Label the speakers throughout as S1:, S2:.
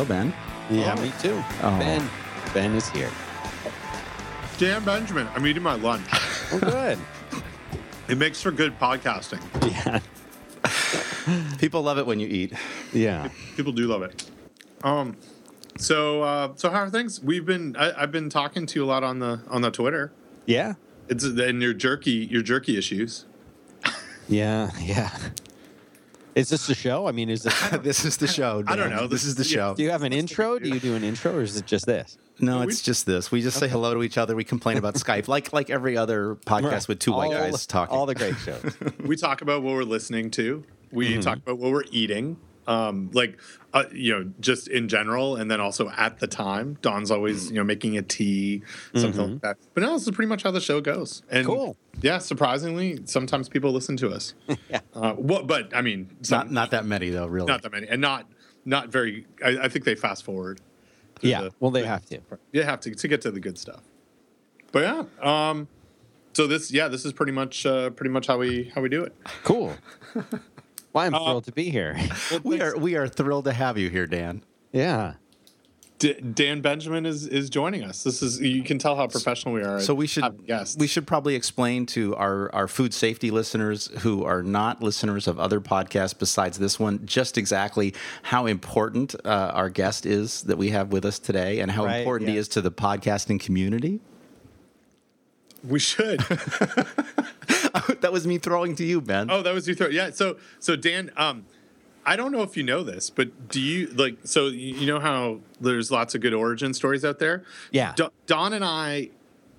S1: Hello?
S2: Hello, Ben.
S3: Yeah,
S1: Oh.
S3: me too.
S2: Oh.
S3: Ben, Ben is here.
S1: Dan Benjamin. I'm eating my lunch.
S3: Oh, good.
S1: It makes for good podcasting.
S3: yeah,
S2: People love it when you eat.
S3: yeah.
S1: People do love it. Um, so uh, so how are things? We've been I, I've been talking to you a lot on the on the Twitter.
S3: Yeah,
S1: It's and your jerky your jerky issues.
S3: yeah, yeah. Is this the show? I mean, is this?
S2: this is the show.
S1: I don't know.
S2: This is the show.
S3: Do you have an intro? Do you do an intro, or is it just this?
S2: No, it's just this. We just say hello to each other. We complain about Skype, like like every other podcast with two white
S3: All-
S2: guys talking.
S3: All the great shows.
S1: we talk about what we're listening to. We mm-hmm. talk about what we're eating. Um, like uh, you know, just in general, and then also at the time. Don's always you know making a tea, something like that. But now this is pretty much how the show goes. And
S3: Cool.
S1: Yeah, surprisingly, sometimes people listen to us.
S3: Yeah.
S1: Uh, what? But I mean,
S2: not
S1: some,
S2: not that many though, really.
S1: not that many, and not not very. I, I think they fast forward.
S3: yeah.
S1: the-
S3: Well, they have to.
S1: You have to to get to the good stuff. But yeah, um, so this yeah, this is pretty much uh, pretty much how we how we do it.
S3: Cool. Well, I'm
S1: Uh,
S3: thrilled to be here.
S2: we are we are thrilled to have you here, Dan.
S3: Yeah.
S1: D- Dan Benjamin is is joining us. This is you can tell how professional we are.
S2: So we should
S1: having guests.
S2: we should probably explain to our our food safety listeners who are not listeners of other podcasts besides this one just exactly how important uh, our guest is that we have with us today and how
S3: Right,
S2: important he is to the podcasting community.
S1: We should.
S2: that was me throwing to you, Ben.
S1: oh, that was your throw. Yeah. So so Dan, um, I don't know if you know this, but do you like? So you you know how there's lots of good origin stories out there.
S3: Yeah.
S1: Do- Don and I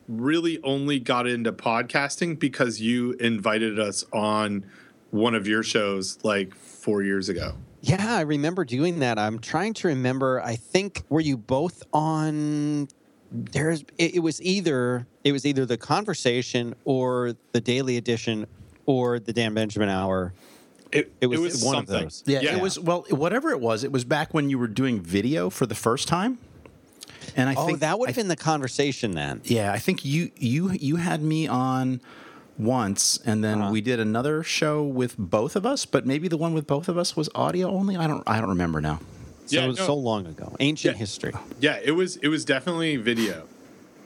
S1: really only got into podcasting because you invited us on one of your shows like four years ago.
S3: Yeah, I remember doing that. I'm trying to remember. I think were you both on? There's. It, it was either it was either the conversation or the daily edition or the Dan Benjamin Hour.
S1: It,
S3: It was one of
S1: something.
S3: those.
S2: Yeah,
S1: Yeah.
S2: it was well, whatever it was. It was back when you were doing video for the first time, and I
S3: oh,
S2: think
S3: that would have been the conversation then.
S2: Yeah, I think you you you had me on once, and then
S3: Uh-huh.
S2: we did another show with both of us. But maybe the one with both of us was audio only. I don't I don't remember now.
S3: So
S1: Yeah, no.
S3: so long ago, ancient
S1: Yeah.
S3: history.
S1: Yeah, it was it was definitely video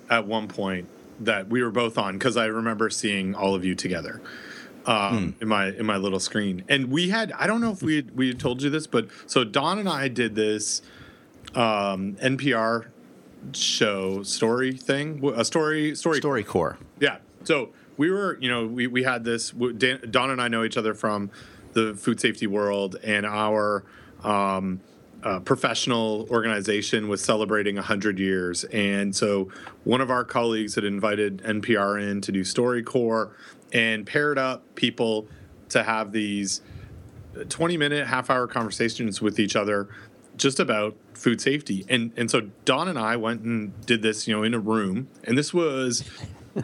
S1: at one point that we were both on because I remember seeing all of you together um, in my in my little screen. And we had I don't know if we had, we had told you this, but so Don and I did this um, NPR show story thing, a story story
S2: StoryCorps.
S1: yeah. So we were, you know, we, we had this. Dan, Don and I know each other from the food safety world, and our um, uh, professional organization was celebrating 100 years. And so one of our colleagues had invited NPR in to do StoryCorps and paired up people to have these 20 minute, half hour conversations with each other just about food safety. And and so Don and I went and did this, you know, in a room. And this was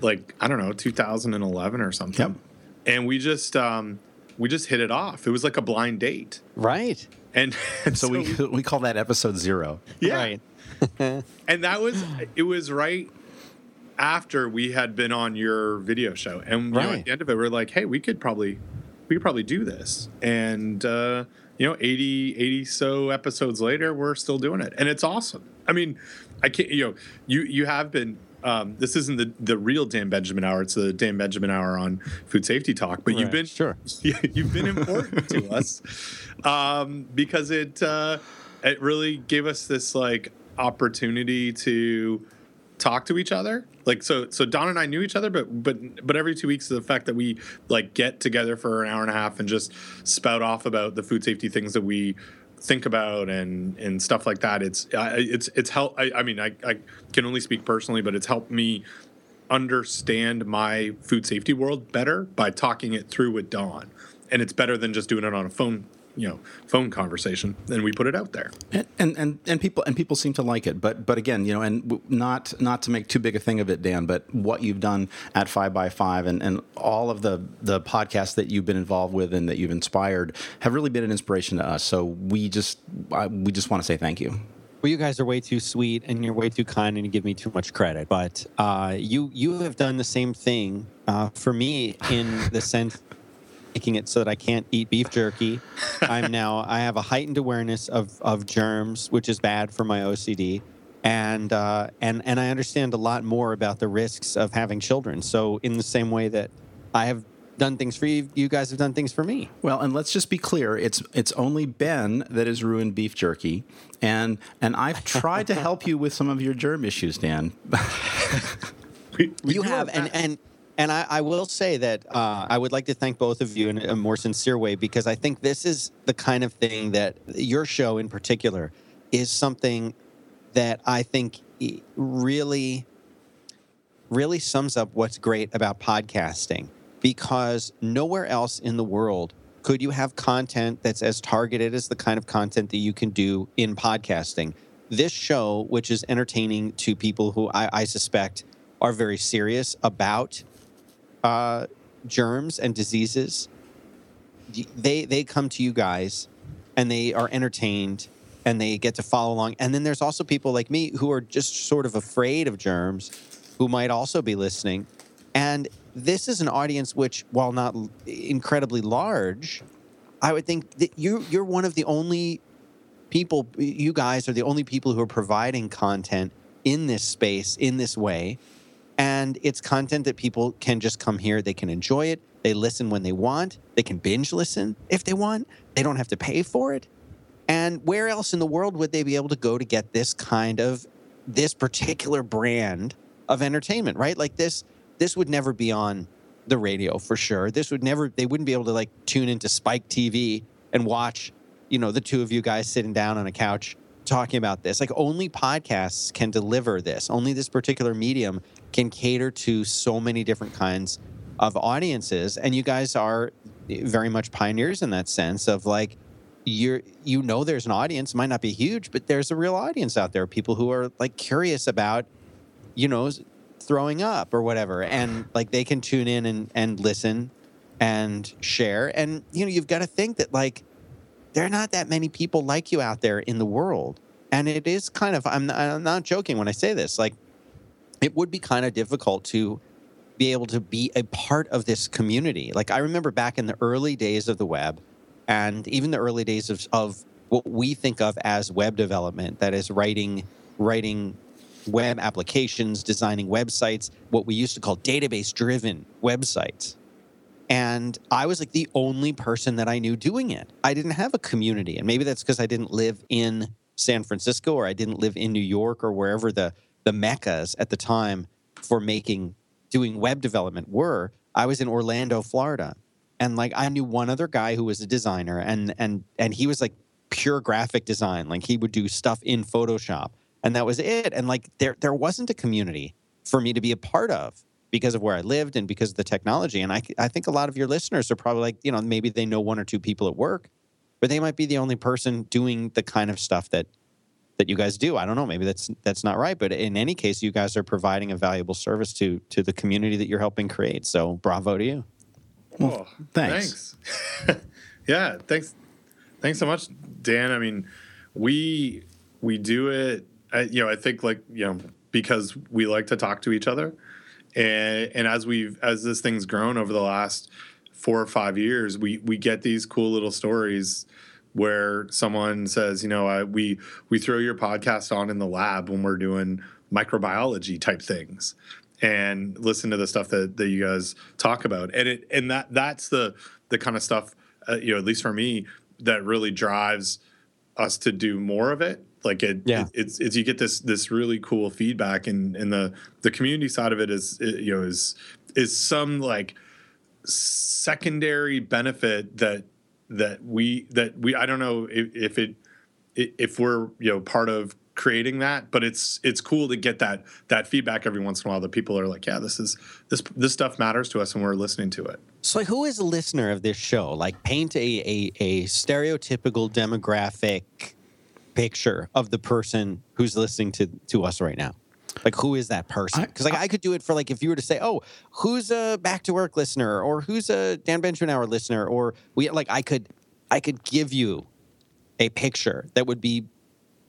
S1: like, I don't know, 2011 or something.
S2: Yep.
S1: And we just um we just hit it off. It was like a blind date.
S3: Right.
S1: And, and
S2: So we we call that episode zero.
S1: yeah.
S3: Right.
S1: And that was it was right after we had been on your video show. And you know,
S3: Right.
S1: at the end of it, we are like, hey, we could probably we could probably do this. And uh, you know, 80, 80 so episodes later, we're still doing it. And it's awesome. I mean, I can't you know, you you have been um, this isn't the, the real Dan Benjamin hour. It's the Dan Benjamin hour on food safety talk. But you've been
S3: Sure.
S1: you've been important to us um, because it uh, it really gave us this like opportunity to talk to each other. Like so, so Don and I knew each other, but but but every two weeks, the fact that we like get together for an hour and a half and just spout off about the food safety things that we think about and and stuff like that. It's I it's it's help. I, I mean, I, I can only speak personally, but it's helped me understand my food safety world better by talking it through with Don. And it's better than just doing it on a phone, you know, phone conversation. And we put it out there.
S2: And, and and and people and people seem to like it, but but again, you know, and not not to make too big a thing of it, Dan, but what you've done at Five by Five and and all of the the podcasts that you've been involved with and that you've inspired have really been an inspiration to us. So we just I, we just want to say thank you.
S3: Well, you guys are way too sweet and you're way too kind and you give me too much credit. But uh, you you have done the same thing uh, for me in the sense making it so that I can't eat beef jerky. I'm now I have a heightened awareness of of germs, which is bad for my OCD, and uh, and and I understand a lot more about the risks of having children. So in the same way that I have done things for you, you guys have done things for me.
S2: Well, and let's just be clear: it's it's only Ben that has ruined beef jerky, and and I've tried to help you with some of your germ issues, Dan.
S1: We- we
S3: you
S1: do
S3: have
S1: our
S3: and and and I, I will say that uh, I would like to thank both of you in a more sincere way because I think this is the kind of thing that your show in particular is something that I think really really sums up what's great about podcasting because nowhere else in the world could you have content that's as targeted as the kind of content that you can do in podcasting. This show, which is entertaining to people who I, I suspect are very serious about uh, germs and diseases, they they come to you guys and they are entertained and they get to follow along. And then there's also people like me who are just sort of afraid of germs who might also be listening. And this is an audience which, while not incredibly large, I would think that you you're one of the only people you guys are the only people who are providing content in this space in this way and it's content that people can just come here. They can enjoy it. They listen when they want. They can binge listen if they want. They don't have to pay for it. And where else in the world would they be able to go to get this kind of this particular brand of entertainment right? Like this this would never be on the radio for sure. This would never they wouldn't be able to like tune into spike tv and watch you know the two of you guys sitting down on a couch talking about this. Like only podcasts can deliver this. Only this particular medium can cater to so many different kinds of audiences. And you guys are very much pioneers in that sense of like you're you know there's an audience might not be huge but there's a real audience out there people who are like curious about you know throwing up or whatever. And like they can tune in and and listen and share. And you know you've got to think that like there are not that many people like you out there in the world. And it is kind of i'm I'm not joking when i say this like it would be kind of difficult to be able to be a part of this community like i remember back in the early days of the web and even the early days of, of what we think of as web development that is writing writing web applications designing websites what we used to call database driven websites and I was like the only person that I knew doing it. I didn't have a community, and maybe that's because I didn't live in San Francisco or I didn't live in New York or wherever the the meccas at the time for making doing web development were. I was in Orlando, Florida, and like I knew one other guy who was a designer, and and and he was like pure graphic design. Like he would do stuff in Photoshop, and that was it. And like there there wasn't a community for me to be a part of because of where I lived and because of the technology. And I, I think a lot of your listeners are probably like, you know, maybe they know one or two people at work, but they might be the only person doing the kind of stuff that that you guys do. I don't know. Maybe that's that's not right, but in any case, you guys are providing a valuable service to to the community that you're helping create. So bravo to you.
S1: Oh,
S2: thanks.
S1: thanks. yeah, thanks. Thanks so much, Dan. I mean, we we do it. I, you know, I think like you know because we like to talk to each other, and and as we've as this thing's grown over the last four or five years, we we get these cool little stories where someone says, you know, I, we we throw your podcast on in the lab when we're doing microbiology type things and listen to the stuff that, that you guys talk about and it and that that's the the kind of stuff uh, you know at least for me that really drives us to do more of it like it,
S3: Yeah.
S1: it it's, it's you get this this really cool feedback and and the the community side of it is uh, you know is is some like secondary benefit that that we that we I don't know if, if it if we're you know part of creating that but it's it's cool to get that that feedback every once in a while that people are like yeah this is this this stuff matters to us and we're listening to it
S3: So, who is a listener of this show? Like, paint a, a, a stereotypical demographic picture of the person who's listening to, to us right now. Like, who is that person? Because, like, I, could do it for, like, if you were to say, oh, who's a back to work listener or who's a Dan Benjamin Hour listener, or we, like, I could, I could give you a picture that would be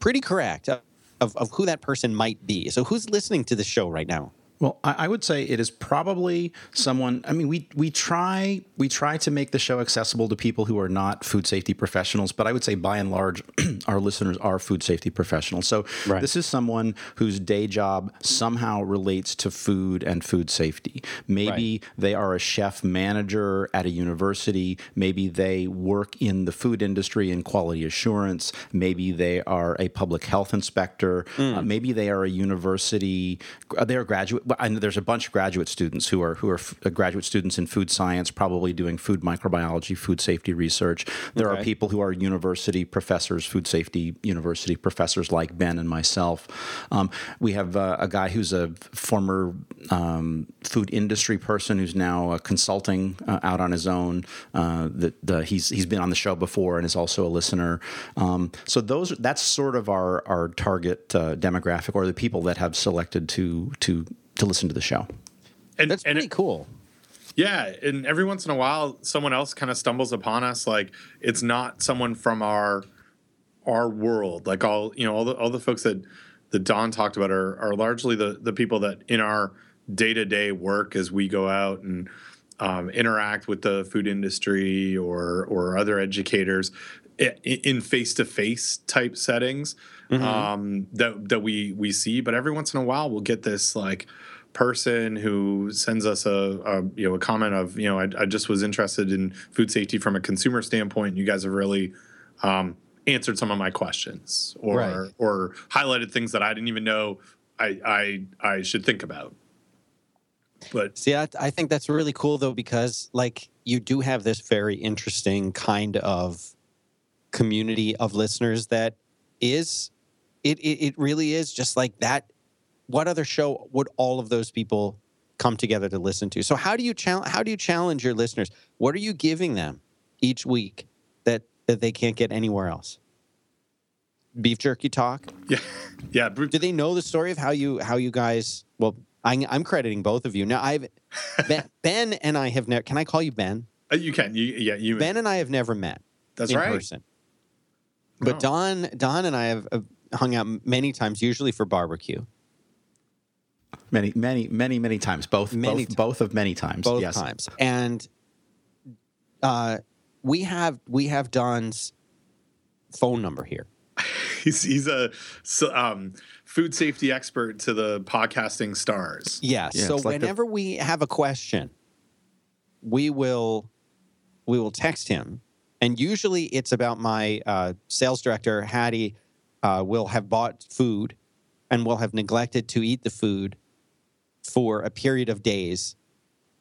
S3: pretty correct of, of, of who that person might be. So, who's listening to the show right now?
S2: Well, I, I, would say it is probably someone. I mean, we we try we try to make the show accessible to people who are not food safety professionals, but I would say by and large, our listeners are food safety professionals. So right. this is someone whose day job somehow relates to food and food safety. Maybe right. they are a chef manager at a university. Maybe they work in the food industry in quality assurance. Maybe they are a public health inspector. Mm. Uh, maybe they are a university. Uh, they are graduate I know there's a bunch of graduate students who are who are f- uh, graduate students in food science, probably doing food microbiology, food safety research. There okay. are people who are university professors, food safety university professors like Ben and myself. Um, we have uh, a guy who's a former um, food industry person who's now uh, consulting uh, out on his own. Uh, that he's he's been on the show before and is also a listener. Um, so those that's sort of our our target uh, demographic or the people that have selected to to to listen to the show.
S3: And that's and pretty it, cool.
S1: Yeah, and every once in a while, someone else kind of stumbles upon us. Like it's not someone from our our world. Like all you know, all the all the folks that that Don talked about are are largely the the people that in our day to day work as we go out and um, interact with the food industry or or other educators in face to face type settings mm-hmm. um, that that we we see. But every once in a while, we'll get this like person who sends us a, a, you know a comment of you know I, I, just was interested in food safety from a consumer standpoint. You guys have really um, answered some of my questions or right. or highlighted things that I didn't even know I I, I should think about. But
S3: see, I, I think that's really cool though because like you do have this very interesting kind of community of listeners that is it, it, it really is just like that what other show would all of those people come together to listen to? So how do you challenge how do you challenge your listeners? What are you giving them each week that that they can't get anywhere else? Beef jerky talk?
S1: Yeah. Yeah
S3: do they know the story of how you how you guys well I, i'm crediting both of you. Now i've ben, ben and i have never can i call you ben?
S1: Uh, you can. You yeah you
S3: ben and i have never met
S1: that's
S3: in
S1: right.
S3: person. But Don, Don and I have hung out many times, usually for barbecue.
S2: Many, many, many, many times. Both, many both, t- both of many times.
S3: Both
S2: yes.
S3: times, and uh, we have we have Don's phone number here.
S1: he's he's a um, food safety expert to the podcasting stars.
S3: Yes. Yeah, so like whenever the- we have a question, we will we will text him and usually it's about my uh, sales director, Hattie, uh, will have bought food and will have neglected to eat the food for a period of days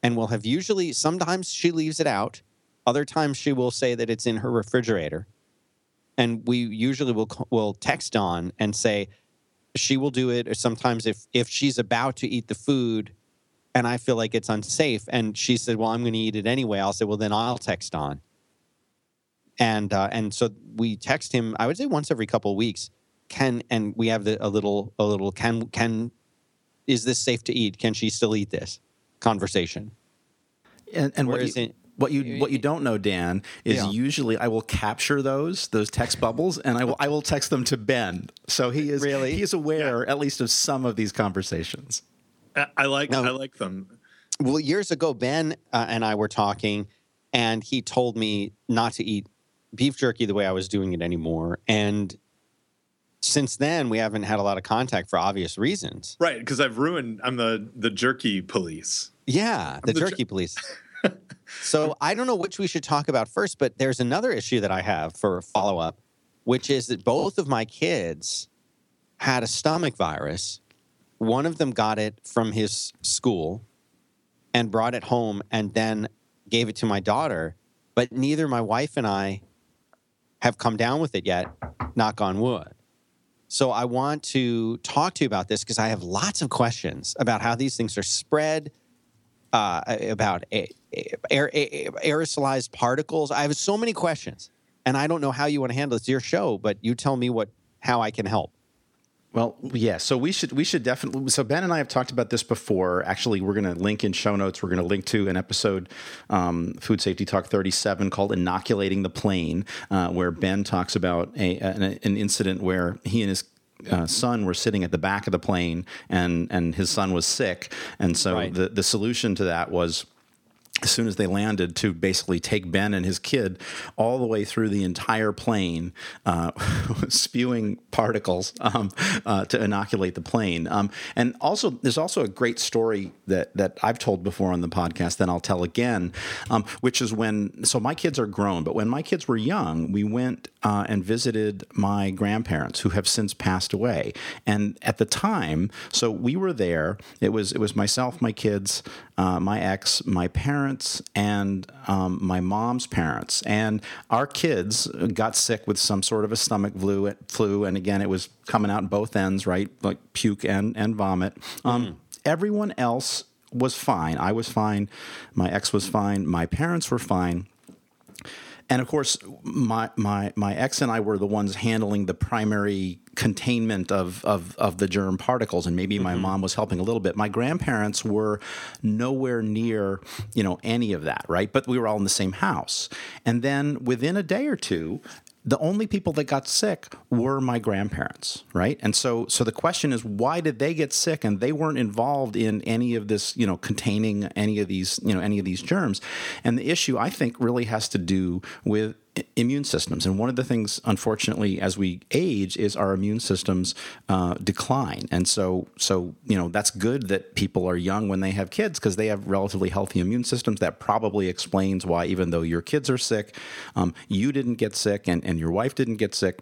S3: and will have usually, sometimes she leaves it out. Other times she will say that it's in her refrigerator. And we usually will, will text Don and say, she will do it or sometimes if if she's about to eat the food and I feel like it's unsafe and she said, "Well, I'm going to eat it anyway." I'll say, "Well, then I'll text Don." and uh, and so we text him. I would say once every couple of weeks. Can and we have the, a little a little can can is this safe to eat? Can she still eat this? Conversation.
S2: And, and what you, it, what you what you don't know, Dan, is yeah. usually I will capture those those text bubbles and I will I will text them to Ben. So he is really he is aware yeah. at least of some of these conversations.
S1: I like now, I like them.
S3: Well, years ago, Ben uh, and I were talking, and he told me not to eat beef jerky the way I was doing it anymore. And since then, we haven't had a lot of contact for obvious reasons.
S1: Right, because I've ruined. I'm the the jerky police.
S3: Yeah, the, the, jerky jer- police. so I don't know which we should talk about first, but there's another issue that I have for follow up, which is that both of my kids had a stomach virus. One of them got it from his school and brought it home and then gave it to my daughter. But neither my wife and I have come down with it yet, knock on wood. So I want to talk to you about this because I have lots of questions about how these things are spread, uh, about aer- aerosolized particles. I have so many questions, and I don't know how you want to handle it. It's your show, but you tell me what how I can help.
S2: Well, yeah. So we should we should definitely. So Ben and I have talked about this before. Actually, we're going to link in show notes. We're going to link to an episode, um, Food Safety Talk 37, called "Inoculating the Plane," uh, where Ben talks about a, an, an incident where he and his uh, son were sitting at the back of the plane, and and his son was sick, and so
S3: Right.
S2: the the solution to that was as soon as they landed to basically take Ben and his kid all the way through the entire plane, uh, spewing particles um, uh, to inoculate the plane. Um, and also, there's also a great story that that I've told before on the podcast that I'll tell again, um, which is when so my kids are grown, but when my kids were young, we went uh, and visited my grandparents who have since passed away. And at the time, so we were there. It was it was myself, my kids, uh, my ex, my parents, and um, my mom's parents. And our kids got sick with some sort of a stomach flu. Flu, and again, it was coming out in both ends, right, like puke and and vomit. Um, Everyone else was fine. I was fine. My ex was fine. My parents were fine. And of course, my my my ex and I were the ones handling the primary containment of of, of the germ particles, and maybe my mm-hmm. mom was helping a little bit. My grandparents were nowhere near you know any of that, right? But we were all in the same house, and then within a day or two. The only people that got sick were my grandparents, right? And so, so the question is, why did they get sick? And they weren't involved in any of this, you know, containing any of these, you know, any of these germs. And the issue, I think, really has to do with immune systems. And one of the things, unfortunately, as we age, is our immune systems uh, decline. And so, so you know, that's good that people are young when they have kids because they have relatively healthy immune systems. That probably explains why, even though your kids are sick, um, you didn't get sick and, and your wife didn't get sick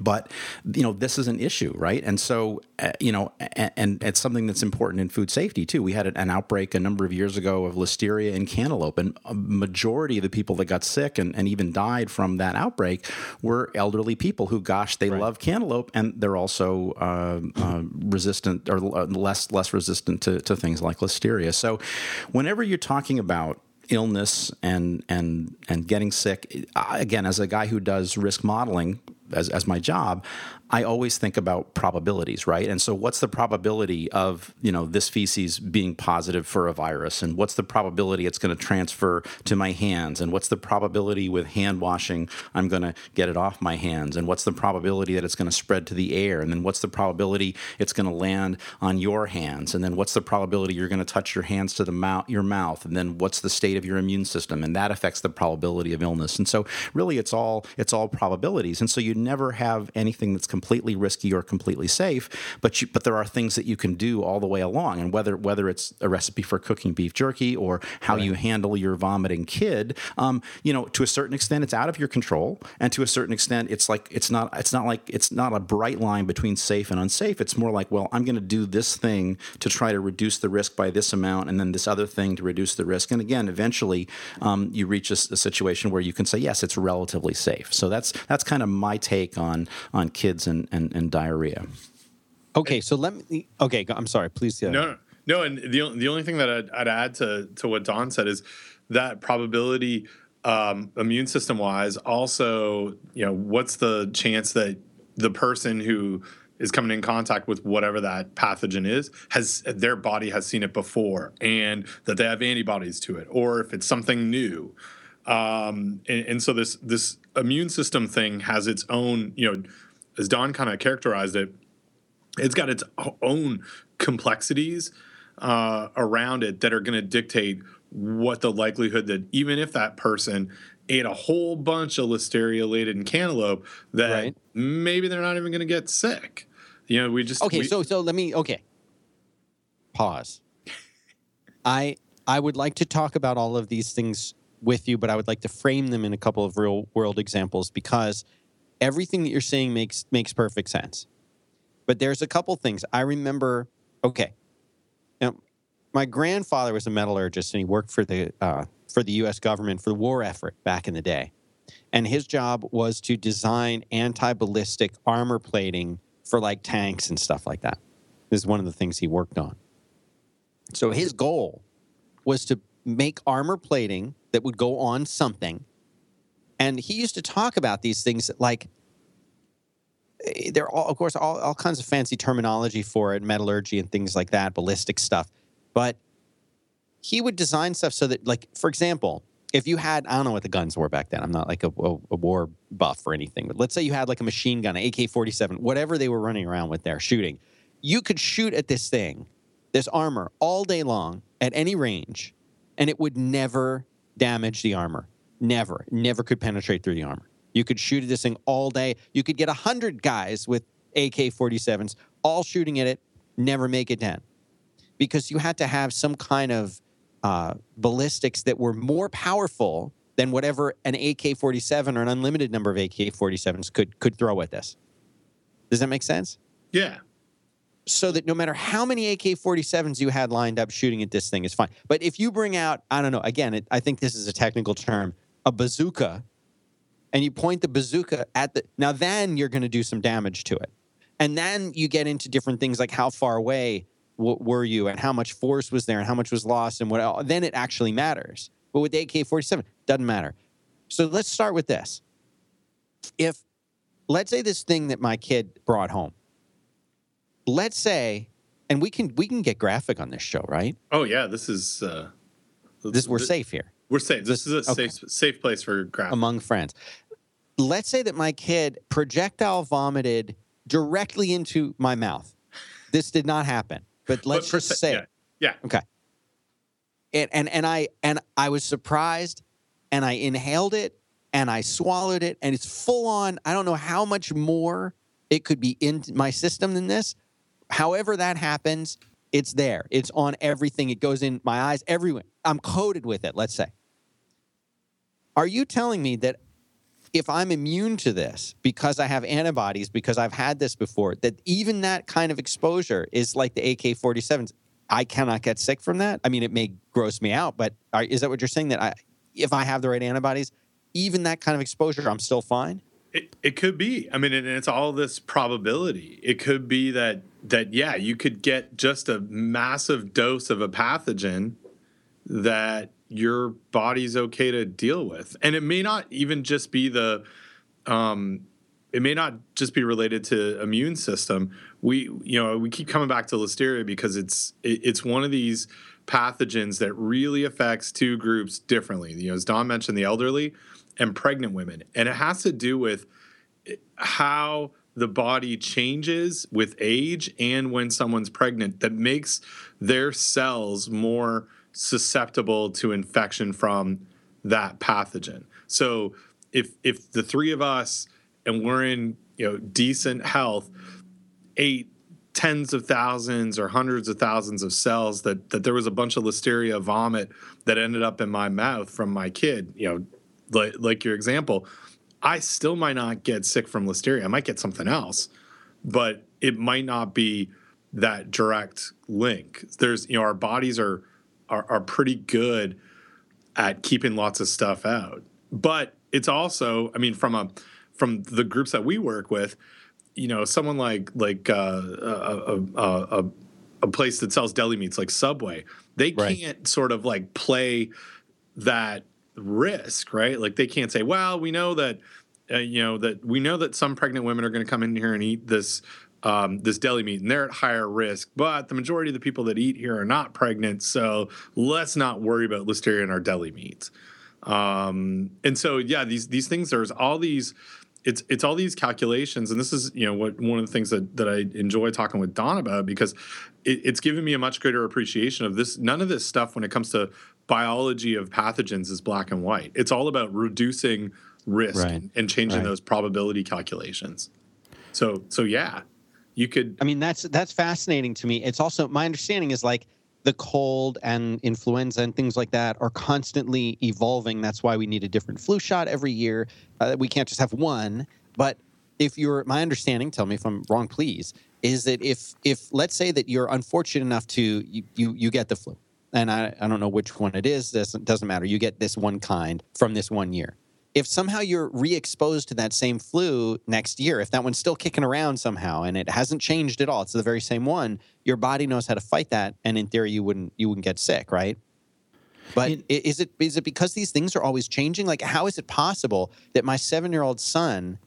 S2: but you know this is an issue right? And so uh, you know and, and it's something that's important in food safety too. We had an, outbreak a number of years ago of listeria in cantaloupe and a majority of the people that got sick and, and even died from that outbreak were elderly people who gosh they love cantaloupe and they're also uh, uh, resistant or uh, less less resistant to, to things like listeria. So whenever you're talking about illness and and and getting sick again as a guy who does risk modeling as, as my job i always think about probabilities right? And so what's the probability of you know this feces being positive for a virus? And what's the probability it's going to transfer to my hands? And what's the probability with hand washing i'm going to get it off my hands? And what's the probability that it's going to spread to the air? And then what's the probability it's going to land on your hands? And then what's the probability you're going to touch your hands to the mouth your mouth? And then what's the state of your immune system? And that affects the probability of illness. And so really it's all it's all probabilities. And so you never have anything that's completely risky or completely safe but you but there are things that you can do all the way along. And whether whether it's a recipe for cooking beef jerky or how you handle your vomiting kid um, you know to a certain extent it's out of your control. And to a certain extent it's like it's not it's not like it's not a bright line between safe and unsafe. It's more like well i'm going to do this thing to try to reduce the risk by this amount and then this other thing to reduce the risk. And again eventually um, you reach a situation where you can say yes it's relatively safe. So that's that's kind of my take on on kids and and, and diarrhea
S3: Okay, so let me. Okay, I'm sorry. Please. Uh,
S1: No, no, no. And the on- the only thing that I'd, I'd add to to what Don said is that probability, um, immune system wise, also, you know, what's the chance that the person who is coming in contact with whatever that pathogen is has their body has seen it before and that they have antibodies to it, or if it's something new. Um, and, and so this this immune system thing has its own, you know, as Don kind of characterized it, it's got its own complexities uh, around it that are going to dictate what the likelihood that even if that person ate a whole bunch of listeria laden cantaloupe, that
S3: Right.
S1: maybe they're not even going to get sick. You know, we just
S3: Okay,
S1: we-
S3: so so let me. Okay. Pause. I I would like to talk about all of these things with you, but I would like to frame them in a couple of real world examples because everything that you're saying makes makes perfect sense. But there's a couple things I remember. Okay, now my grandfather was a metallurgist and he worked for the uh, for the U.S. government for the war effort back in the day, and his job was to design anti-ballistic armor plating for like tanks and stuff like that. This is one of the things he worked on. So his goal was to make armor plating that would go on something. And he used to talk about these things like eh, there are all, of course all, all kinds of fancy terminology for it, metallurgy and things like that, ballistic stuff. But he would design stuff so that like for example, if you had, I don't know what the guns were back then. I'm not like a, a, a war buff or anything, but let's say you had like a machine gun, AK 47, whatever they were running around with there shooting. You could shoot at this thing, this armor, all day long at any range, and it would never damage the armor. Never, never could penetrate through the armor. You could shoot at this thing all day. You could get 100 guys with AK 47s all shooting at it, never make it down. Because you had to have some kind of uh, ballistics that were more powerful than whatever an AK 47 or an unlimited number of AK 47s could, could throw at this. Does that make sense?
S1: Yeah.
S3: So that no matter how many AK 47s you had lined up shooting at this thing is fine. But if you bring out, I don't know, again, it, I think this is a technical term, a bazooka, and you point the bazooka at the, now then you're going to do some damage to it. And then you get into different things like how far away w- were you and how much force was there and how much was lost and what else. Then it actually matters. But with the AK 47, doesn't matter. So let's start with this. If, let's say, this thing that my kid brought home, let's say, and we can we can get graphic on this show, right?
S1: Oh yeah, this is uh,
S3: This we're
S1: th-
S3: safe here
S1: We're safe. This is a
S3: Okay.
S1: safe safe place for graphic.
S3: among friends. Let's say that my kid projectile vomited directly into my mouth. This did not happen, but let's
S1: But
S3: just say
S1: yeah,
S3: it.
S1: yeah.
S3: Okay. And, and and I and I was surprised, and I inhaled it, and I swallowed it, and it's full on. I don't know how much more it could be in my system than this. However that happens, it's there. It's on everything. It goes in my eyes, everywhere. I'm coated with it. Let's say. Are you telling me that if I'm immune to this because I have antibodies, because I've had this before, that even that kind of exposure is like the AK 47s? I cannot get sick from that. I mean, it may gross me out, but is that what you're saying? That I, if I have the right antibodies, even that kind of exposure, I'm still fine?
S1: It, it could be. I mean, and it's all this probability. It could be that that yeah, you could get just a massive dose of a pathogen that your body's okay to deal with, and it may not even just be the. Um, it may not just be related to immune system. We, you know, we keep coming back to listeria because it's it, it's one of these pathogens that really affects two groups differently. You know, as Don mentioned, the elderly and pregnant women, and it has to do with how the body changes with age and when someone's pregnant that makes their cells more susceptible to infection from that pathogen. So if if the three of us and we're in you know decent health, ate tens of thousands or hundreds of thousands of cells that that there was a bunch of listeria vomit that ended up in my mouth from my kid, you know, like like your example, I still might not get sick from listeria. I might get something else, but it might not be that direct link. There's you know our bodies are are, are pretty good at keeping lots of stuff out, but it's also I mean from a from the groups that we work with, you know, someone like like uh, a, a, a, a place that sells deli meats like Subway, they
S3: Right.
S1: can't sort of like play that risk, right? Like they can't say, well, we know that, uh, you know, that we know that some pregnant women are going to come in here and eat this. Um, this deli meat and they're at higher risk, but the majority of the people that eat here are not pregnant, so let's not worry about listeria in our deli meats. Um, and so, yeah, these these things. There's all these. It's it's all these calculations, and this is you know what one of the things that that I enjoy talking with Don about because it, it's given me a much greater appreciation of this. None of this stuff when it comes to biology of pathogens is black and white. It's all about reducing risk
S3: Right.
S1: and, and changing
S3: Right.
S1: those probability calculations. So so yeah, you could
S3: I mean, that's that's fascinating to me. It's also my understanding is like the cold and influenza and things like that are constantly evolving. That's why we need a different flu shot every year. Uh, we can't just have one. But if you're, my understanding, tell me if I'm wrong, please, is that if if let's say that you're unfortunate enough to you you, you get the flu, and I, I don't know which one it is. Doesn't doesn't matter. You get this one kind from this one year. If somehow you're re-exposed to that same flu next year, if that one's still kicking around somehow and it hasn't changed at all, it's the very same one. Your body knows how to fight that, and in theory, you wouldn't you wouldn't get sick, right? But
S2: In-
S3: i- is it is it because these things are always changing? Like, how is it possible that my seven year old son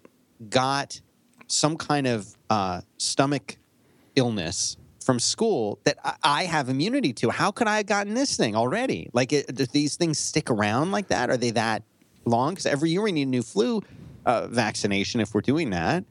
S3: got some kind of uh, stomach illness from school that I- have immunity to. How could I have gotten this thing already? Like, it, these things stick around like that? Are they that long? Because every year we need a new flu uh, vaccination if we're doing that.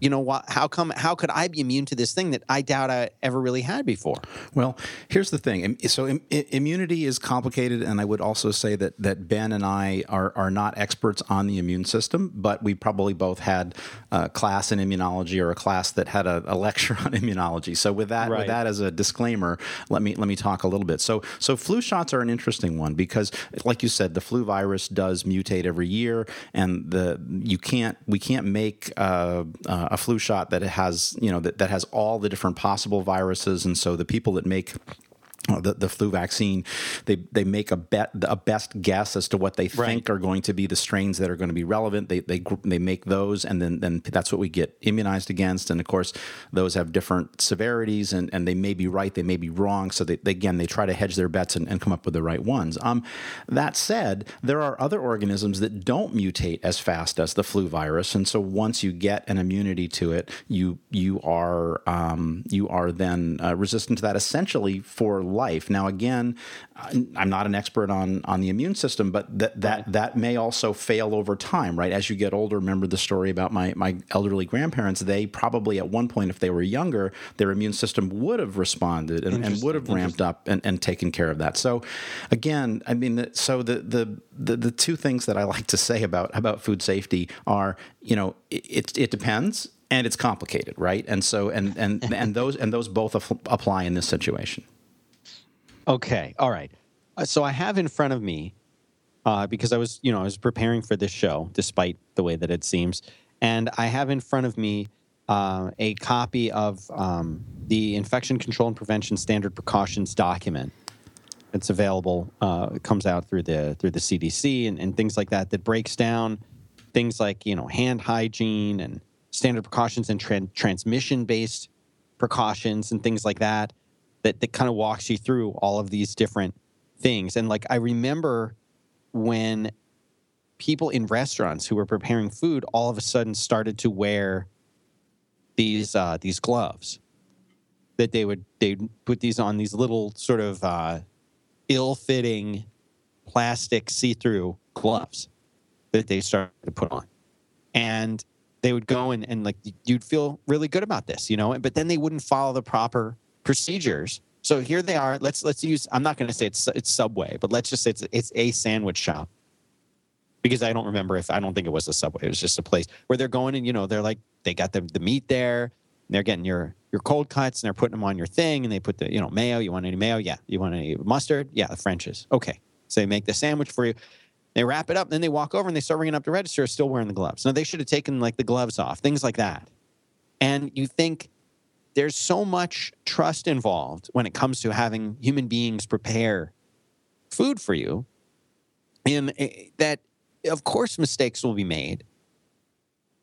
S3: You know, wh- how come? How could I be immune to this thing that I doubt I ever really had before?
S2: Well, here's the thing. So Im- i- immunity is complicated, and I would also say that that Ben and I are are not experts on the immune system, but we probably both had a class in immunology or a class that had a, a lecture on immunology. So with that
S3: Right.
S2: with that as a disclaimer, let me let me talk a little bit. So so flu shots are an interesting one because, like you said, the flu virus does mutate every year, and the you can't we can't make uh, uh, a flu shot that it has you know that, that has all the different possible viruses, and so the people that make the, the flu vaccine, they they make a bet a best guess as to what they think are going to be the strains that are going to be relevant. They they they make those, and then then that's what we get immunized against. And of course, those have different severities, and, and they may be right, they may be wrong. So they, they again they try to hedge their bets and, and come up with the right ones. Um, that said, there are other organisms that don't mutate as fast as the flu virus, and so once you get an immunity to it, you you are um, you are then uh, resistant to that essentially for life. Now, again, I'm not an expert on on the immune system, but that that that may also fail over time, right? As you get older, remember the story about my my elderly grandparents. They probably at one point, if they were younger, their immune system would have responded and, and would have ramped up and, and taken care of that. So, again, I mean, so the, the the the two things that I like to say about about food safety are, you know, it it, it depends. And it's complicated, right? And so, and and and those and those both apply in this situation.
S3: Okay. All right. Uh, So I have in front of me, uh, because I was, you know, I was preparing for this show, despite the way that it seems, and I have in front of me uh, a copy of um, the Infection Control and Prevention Standard Precautions document. It's available. Uh, it comes out through the through the CDC and, and things like that. That breaks down things like you know hand hygiene and standard precautions and tran- transmission based precautions and things like that that, that kind of walks you through all of these different things. And like I remember when people in restaurants who were preparing food all of a sudden started to wear these uh, these gloves that they would they put these on these little sort of uh, ill-fitting plastic see-through gloves that they started to put on and they would go and, and like you'd feel really good about this you know but then they wouldn't follow the proper procedures. So here they are. Let's let's use i'm not going to say it's it's subway but let's just say it's it's a sandwich shop. Because i don't remember if i don't think it was a subway. It was just a place where they're going and you know they're like they got the, the meat there. And they're getting your your cold cuts and they're putting them on your thing and they put the you know mayo. You want any mayo? Yeah. You want any mustard? Yeah the french's. Okay. So they make the sandwich for you. They wrap it up, and then they walk over and they start ringing up the register, still wearing the gloves. Now they should have taken like the gloves off, things like that. And you think there's so much trust involved when it comes to having human beings prepare food for you, and eh, that of course mistakes will be made,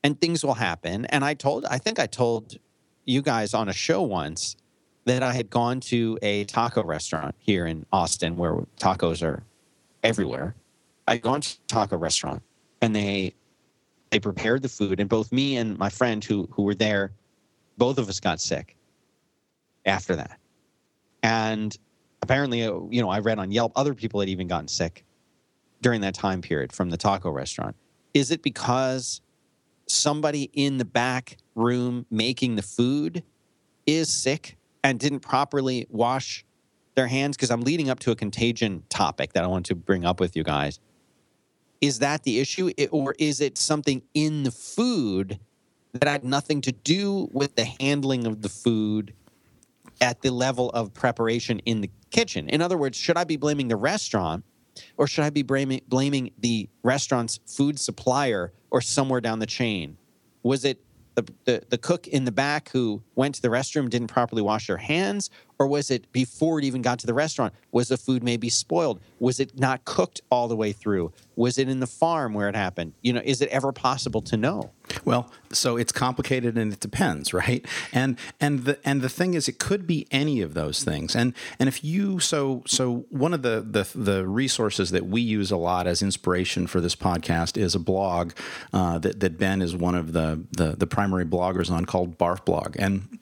S3: and things will happen. And I told, I think I told you guys on a show once that I had gone to a taco restaurant here in Austin where tacos are everywhere. I'd gone to a taco restaurant and they they prepared the food and both me and my friend who who were there, both of us got sick after that. And apparently, uh, you know, I read on Yelp other people had even gotten sick during that time period from the taco restaurant. Is it because somebody in the back room making the food is sick and didn't properly wash their hands because I'm leading up to a contagion topic that I want to bring up with you guys. Is that the issue, It- or is it something in the food that had nothing to do with the handling of the food at the level of preparation in the kitchen? In other words, should I be blaming the restaurant, or should I be blaming blaming the restaurant's food supplier or somewhere down the chain? Was it the, the, the cook in the back who went to the restroom didn't properly wash their hands or was it before it even got to the restaurant? Was the food maybe spoiled? Was it not cooked all the way through? Was it in the farm where it happened? You know is it ever possible to know?
S2: Well, so it's complicated and it depends, right? And and the and the thing is, it could be any of those things. And and if you so so one of the the the resources that we use a lot as inspiration for this podcast is a blog uh, that that Ben is one of the the the primary bloggers on called Barf Blog. And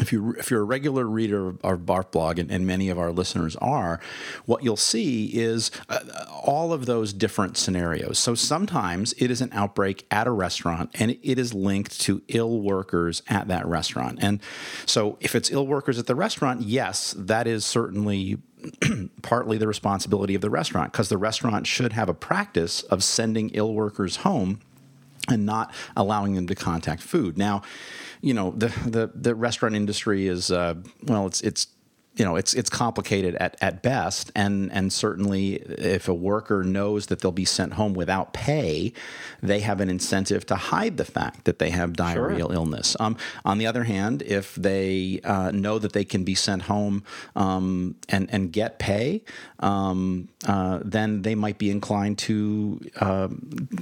S2: if you if you're a regular reader of Barf blog, and, and many of our listeners are, what you'll see is uh, all of those different scenarios. So sometimes it is an outbreak at a restaurant, and it is linked to ill workers at that restaurant. And so if it's ill workers at the restaurant, yes, that is certainly partly the responsibility of the restaurant because the restaurant should have a practice of sending ill workers home and not allowing them to contact food. Now, you know, the the, the restaurant industry is uh, well, it's it's you know it's it's complicated at, at best. And and certainly if a worker knows that they'll be sent home without pay they have an incentive to hide the fact that they have diarrheal sure. illness. Um, on the other hand if they uh, know that they can be sent home um, and and get pay um, uh, then they might be inclined to uh,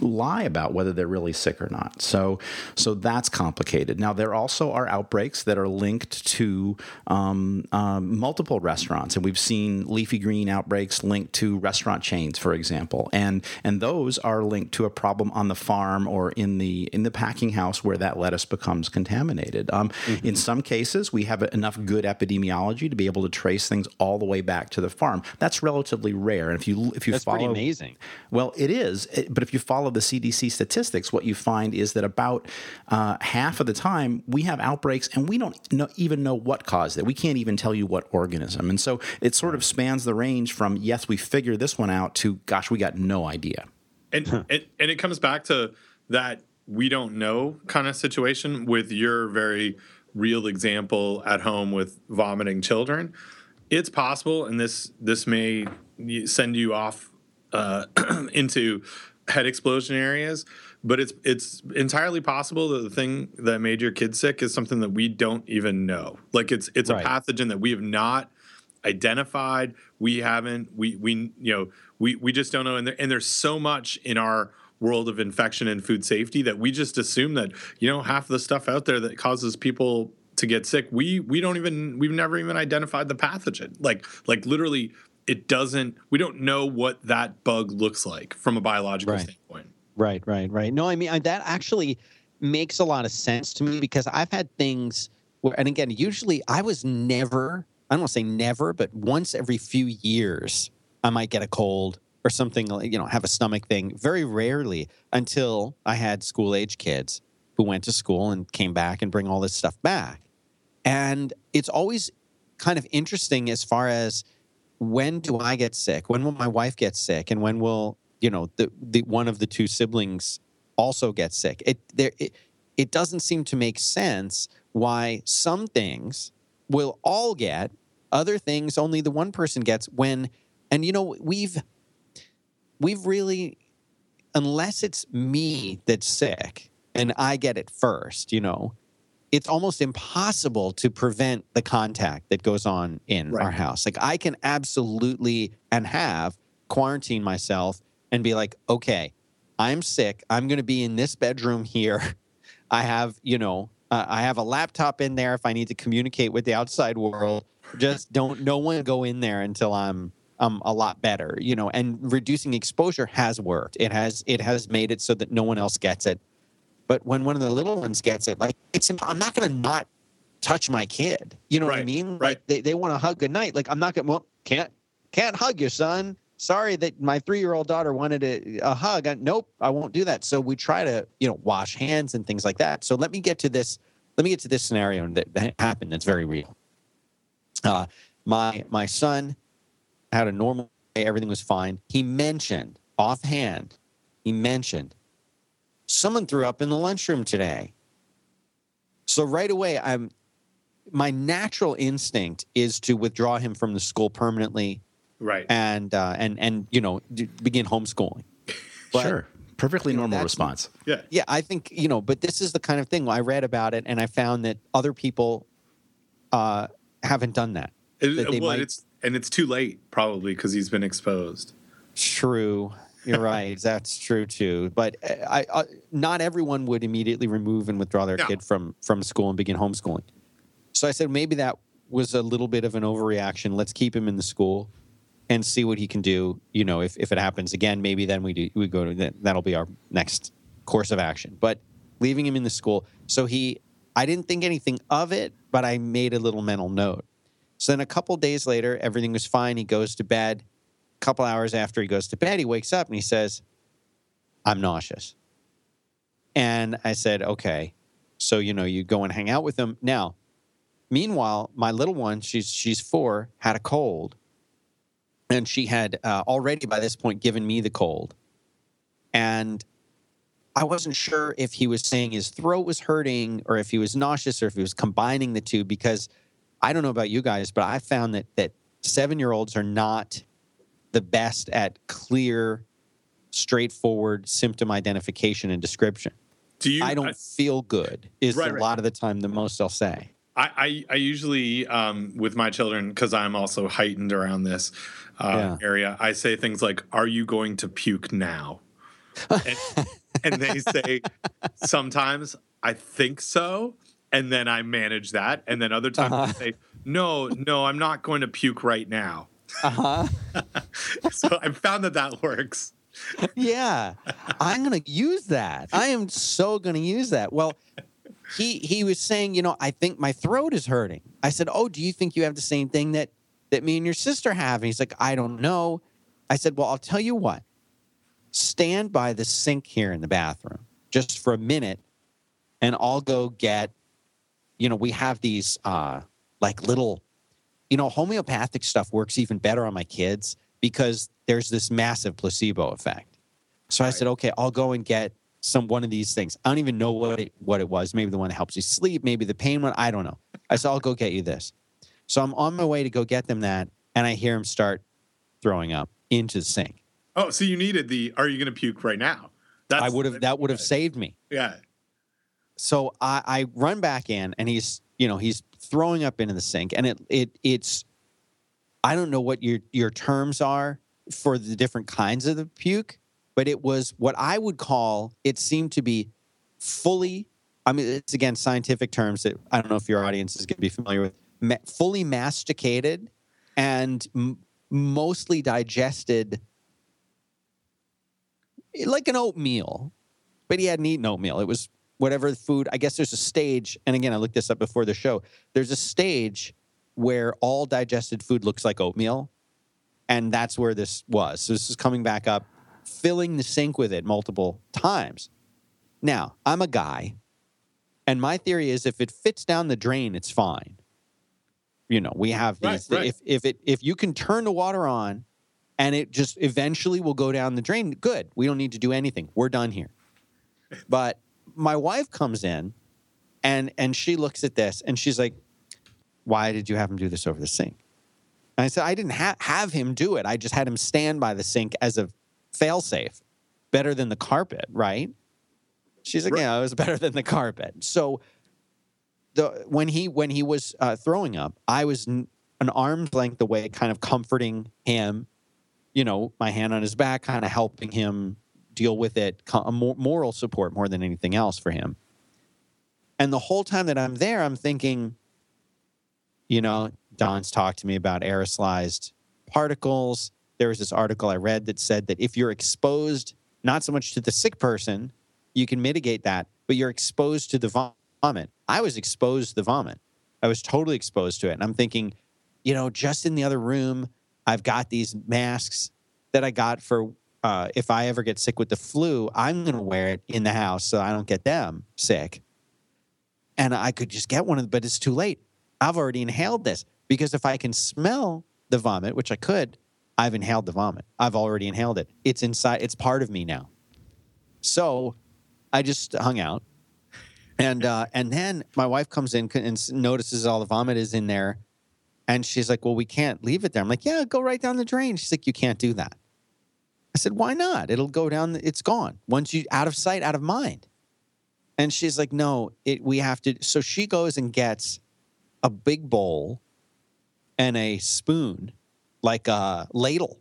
S2: lie about whether they're really sick or not. So so that's complicated. Now there also are outbreaks that are linked to um, um, multiple restaurants, and we've seen leafy green outbreaks linked to restaurant chains, for example, and and those are linked to a problem on the farm or in the in the packing house where that lettuce becomes contaminated. Um, mm-hmm. In some cases, we have enough good epidemiology to be able to trace things all the way back to the farm. That's relatively rare, and if you if you
S3: That's
S2: follow,
S3: pretty amazing.
S2: Well, it is, but if you follow the CDC statistics, what you find is that about uh, half of the time we have outbreaks, and we don't know, even know what caused it. We can't even tell you what organism. And so it sort of spans the range from, yes, we figured this one out to, gosh, we got no idea.
S1: And, and, and it comes back to that we don't know kind of situation with your very real example at home with vomiting children. It's possible, and this this may send you off uh, into head explosion areas but it's it's entirely possible that the thing that made your kid sick is something that we don't even know. Like it's it's right. a pathogen that we have not identified. We haven't we we you know we we just don't know. And there, and there's so much in our world of infection and food safety that we just assume that you know half the stuff out there that causes people to get sick we we don't even we've never even identified the pathogen like like literally it doesn't we don't know what that bug looks like from a biological right. standpoint
S3: Right, right, right. No, I mean I, that actually makes a lot of sense to me because I've had things where, and again, usually I was never, I don't want to say never, but once every few years, I might get a cold or something you know, have a stomach thing. Very rarely until I had school age kids who went to school and came back and bring all this stuff back. And it's always kind of interesting as far as when do I get sick? When will my wife get sick? And when will you know the, the one of the two siblings also gets sick it there it, it doesn't seem to make sense why some things will all get other things only the one person gets when and you know we've we've really unless it's me that's sick and I get it first, you know, it's almost impossible to prevent the contact that goes on in right. our house. Like I can absolutely and have quarantine myself and be like, okay, I'm sick. I'm going to be in this bedroom here. I have, you know, uh, I have a laptop in there if I need to communicate with the outside world. Just don't, no one go in there until I'm, I'm a lot better, you know. And reducing exposure has worked. It has, it has made it so that no one else gets it. But when one of the little ones gets it, like it's, I'm not going to not touch my kid. You know right, what I mean?
S1: Right.
S3: Like they, they want to hug goodnight. Like I'm not going to, well, can't, can't hug your son sorry that my three year old daughter wanted a, a hug. I, nope, I won't do that. So we try to, you know, wash hands and things like that. So let me get to this. Let me get to this scenario that, happened. That's very real. Uh, my my son had a normal day. Everything was fine. He mentioned offhand. He mentioned someone threw up in the lunchroom today. So right away, I'm my natural instinct is to withdraw him from the school permanently
S1: right.
S3: And uh, and and you know begin homeschooling.
S2: But, sure. Perfectly normal response.
S1: Yeah.
S3: Yeah i think you know but this is the kind of thing i read about it and i found that other people uh, haven't done that,
S1: it,
S3: that
S1: well, might... it's and it's too late probably because he's been exposed.
S3: True. You're right. That's true too. But uh, I, I, not everyone would immediately remove and withdraw their no. kid from from school and begin homeschooling. So i said maybe that was a little bit of an overreaction. Let's keep him in the school and see what he can do. You know, if, if it happens again, maybe then we do we go to that. That'll be our next course of action. But leaving him in the school, so he, I didn't think anything of it but I made a little mental note. So then a couple days later, everything was fine. He goes to bed. A couple hours after he goes to bed, he wakes up and he says, I'm nauseous. And I said, okay. So, you know, you go and hang out with him. Now, meanwhile, my little one, she's she's four, had a cold. And she had uh, already by this point given me the cold. And I wasn't sure if he was saying his throat was hurting or if he was nauseous or if he was combining the two because I don't know about you guys, but I found that that seven year olds are not the best at clear, straightforward symptom identification and description.
S1: Do you?
S3: I don't
S1: I,
S3: feel good is
S1: Right,
S3: a
S1: right.
S3: lot of the time the most I'll say.
S1: I, I, I usually um, with my children because I'm also heightened around this uh, area. I say things like, "Are you going to puke now?" and, and they say sometimes I think so, and then I manage that, and then other times
S3: Uh-huh.
S1: they say, "No, no, I'm not going to puke right now."
S3: Uh-huh.
S1: so I've found that that works.
S3: yeah. I'm going to use that. I am so going to use that. Well, he he was saying, you know, I think my throat is hurting. I said, "Oh, do you think you have the same thing that that me and your sister have?" And he's like, "I don't know." I said, "Well, I'll tell you what. Stand by the sink here in the bathroom just for a minute and I'll go get you know, we have these uh like little you know, homeopathic stuff works even better on my kids because there's this massive placebo effect. So I said, okay, I'll go and get some one of these things. I don't even know what it, what it was. Maybe the one that helps you sleep, maybe the pain one. I don't know. I said, I'll go get you this. So I'm on my way to go get them that, and I hear him start throwing up into the sink.
S1: Oh, so you needed the "Are you going to puke right now?" That's
S3: I would have that would have saved me.
S1: Yeah.
S3: so I, I run back in and he's you know he's throwing up into the sink and it it it's I don't know what your your terms are for the different kinds of the puke, but it was what I would call it seemed to be fully I mean it's again scientific terms that I don't know if your audience is going to be familiar with ma- fully masticated and m- mostly digested eh, like an oatmeal but he hadn't eaten oatmeal. It was whatever food i guess there's a stage and again i looked this up before the show there's a stage where all digested food looks like oatmeal and that's where this was. So this is coming back up filling the sink with it multiple times. Now i'm a guy and my theory is if it fits down the drain it's fine. You know we have
S1: Right,
S3: these
S1: right.
S3: if if it if you can turn the water on and it just eventually will go down the drain good. We don't need to do anything. We're done here. But my wife comes in and and she looks at this and she's like why did you have him do this over the sink? And i said i didn't ha- have him do it. I just had him stand by the sink as a failsafe better than the carpet right? She's like
S1: Right.
S3: yeah it was better than the carpet. So the when he when he was uh, throwing up i was n- an arm's length away kind of comforting him you know my hand on his back kind of helping him deal with it co- a mor- moral support more than anything else for him. And the whole time that i'm there i'm thinking you know don's talked to me about aerosolized particles there was this article i read that said that if you're exposed not so much to the sick person you can mitigate that but you're exposed to the vomit. I was exposed to the vomit. I was totally exposed to it. And i'm thinking you know just in the other room i've got these masks that i got for uh, if i ever get sick with the flu i'm going to wear it in the house so i don't get them sick. And i could just get one of them but it's too late. I've already inhaled this because if i can smell the vomit which i could i've inhaled the vomit i've already inhaled it it's inside it's part of me now so i just hung out and uh, and then my wife comes in and notices all the vomit is in there, and she's like, "Well, we can't leave it there." I'm like, "Yeah, go right down the drain." She's like, "You can't do that." I said, "Why not? It'll go down. It's gone once you out of sight, out of mind." And she's like, "No, it. We have to." So she goes and gets a big bowl and a spoon, like a ladle,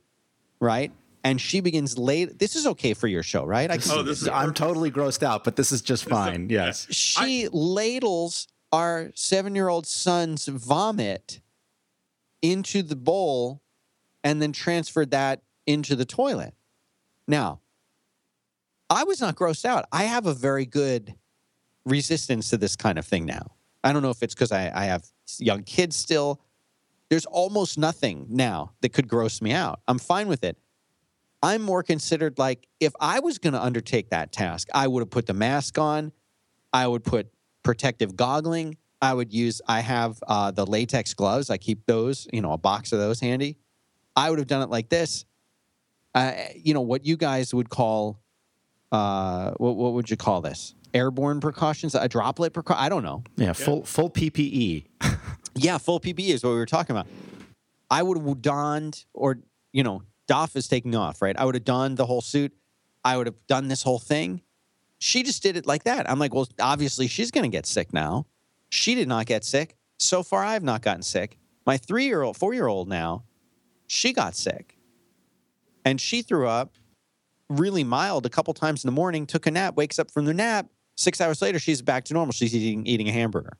S3: right? And she begins late. This is okay for your show, right? I can,
S1: oh, this is,
S2: I'm totally grossed out, but this is just fine. Yes.
S3: she ladles our seven year old son's vomit into the bowl and then transferred that into the toilet. Now, I was not grossed out. I have a very good resistance to this kind of thing now. I don't know if it's because I, I have young kids still. There's almost nothing now that could gross me out. I'm fine with it. I'm more considered like if I was going to undertake that task, I would have put the mask on. I would put protective goggling. I would use, I have uh, the latex gloves. I keep those, you know, a box of those handy. I would have done it like this. Uh, you know, what you guys would call, uh, what, what would you call this? Airborne precautions, a droplet precaution. I don't know.
S2: Yeah, full full PPE.
S3: Yeah, full PPE is what we were talking about. I would have donned, or you know, Doff is taking off, right? I would have donned the whole suit. I would have done this whole thing. She just did it like that. I'm like, well, obviously she's going to get sick now. She did not get sick. So far, I've not gotten sick. My three year old, four year old now, she got sick. And she threw up really mild a couple times in the morning, took a nap, wakes up from the nap. Six hours later, she's back to normal. She's eating, eating a hamburger.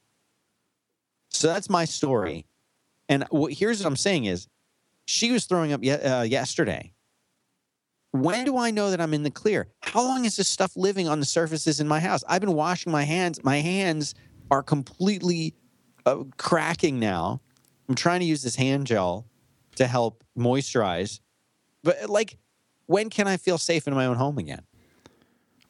S3: So that's my story. And what, here's what I'm saying is she was throwing up ye- uh, yesterday. When do I know that I'm in the clear? How long is this stuff living on the surfaces in my house? I've been washing my hands. My hands are completely uh, cracking now. I'm trying to use this hand gel to help moisturize. But like, when can I feel safe in my own home again?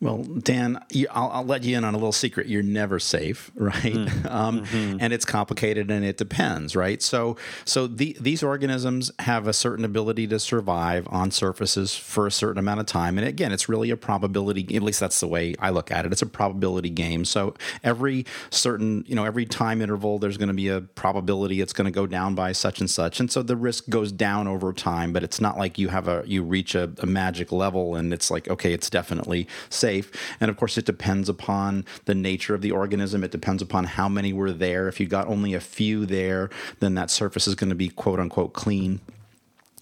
S2: Well, Dan, you, I'll, I'll, let you in on a little secret. You're never safe, right? Mm. Um, mm-hmm. And it's complicated, and it depends, right? So, so the, these organisms have a certain ability to survive on surfaces for a certain amount of time. And again, it's really a probability. At least that's the way I look at it. It's a probability game. So every certain, you know, every time interval, there's going to be a probability it's going to go down by such and such, and so the risk goes down over time. But it's not like you have a you reach a, a magic level, and it's like okay, it's definitely safe safe. And of course, it depends upon the nature of the organism. It depends upon how many were there. If you got only a few there, then that surface is going to be quote unquote clean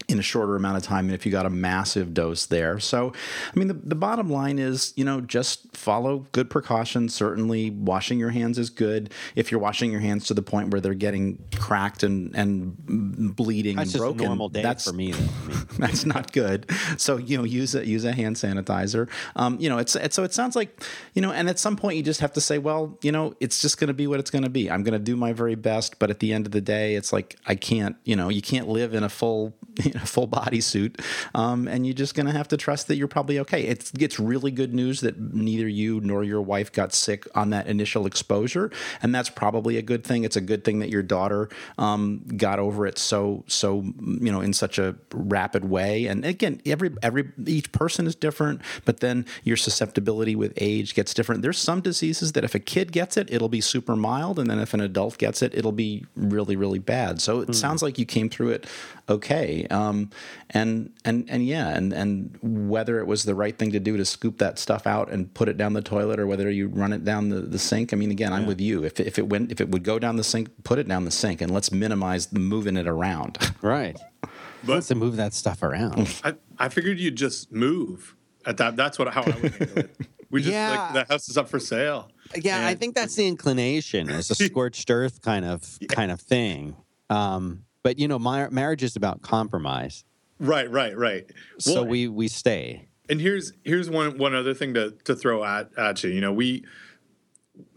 S2: in a shorter amount of time and if you got a massive dose there. So, I mean, the, the bottom line is, you know, just follow good precautions. Certainly, washing your hands is good. If you're washing your hands to the point where they're getting cracked and, and bleeding
S3: that's
S2: and broken,
S3: normal day
S2: that's
S3: for me. Though. I mean.
S2: that's not good. So, you know, use a, use a hand sanitizer. Um, you know, it's, it's, so it sounds like, you know, and at some point you just have to say, well, you know, it's just going to be what it's going to be. I'm going to do my very best. But at the end of the day, it's like, I can't, you know, you can't live in a full, you know, full body suit, um, and you're just going to have to trust that you're probably okay. It's it's really good news that neither you nor your wife got sick on that initial exposure, and that's probably a good thing. It's a good thing that your daughter um, got over it so so you know in such a rapid way. And again, every every each person is different, but then your susceptibility with age gets different. There's some diseases that if a kid gets it, it'll be super mild, and then if an adult gets it, it'll be really really bad. So it mm. sounds like you came through it okay. Um, and and and yeah, and and whether it was the right thing to do to scoop that stuff out and put it down the toilet, or whether you run it down the, the sink. I mean, again, I'm with you. If if it went, if it would go down the sink, put it down the sink, and let's minimize moving it around.
S3: Right. But let's move that stuff around.
S1: I, I figured you'd just move at that. That's what how I would handle it. We just yeah. like the house is up for sale.
S3: Yeah, and I think that's the inclination. It's a scorched earth kind of yeah. kind of thing. Um, but you know, my, marriage is about compromise.
S1: Right, right, right.
S3: So well, we we stay.
S1: And here's here's one one other thing to to throw at at you. You know, we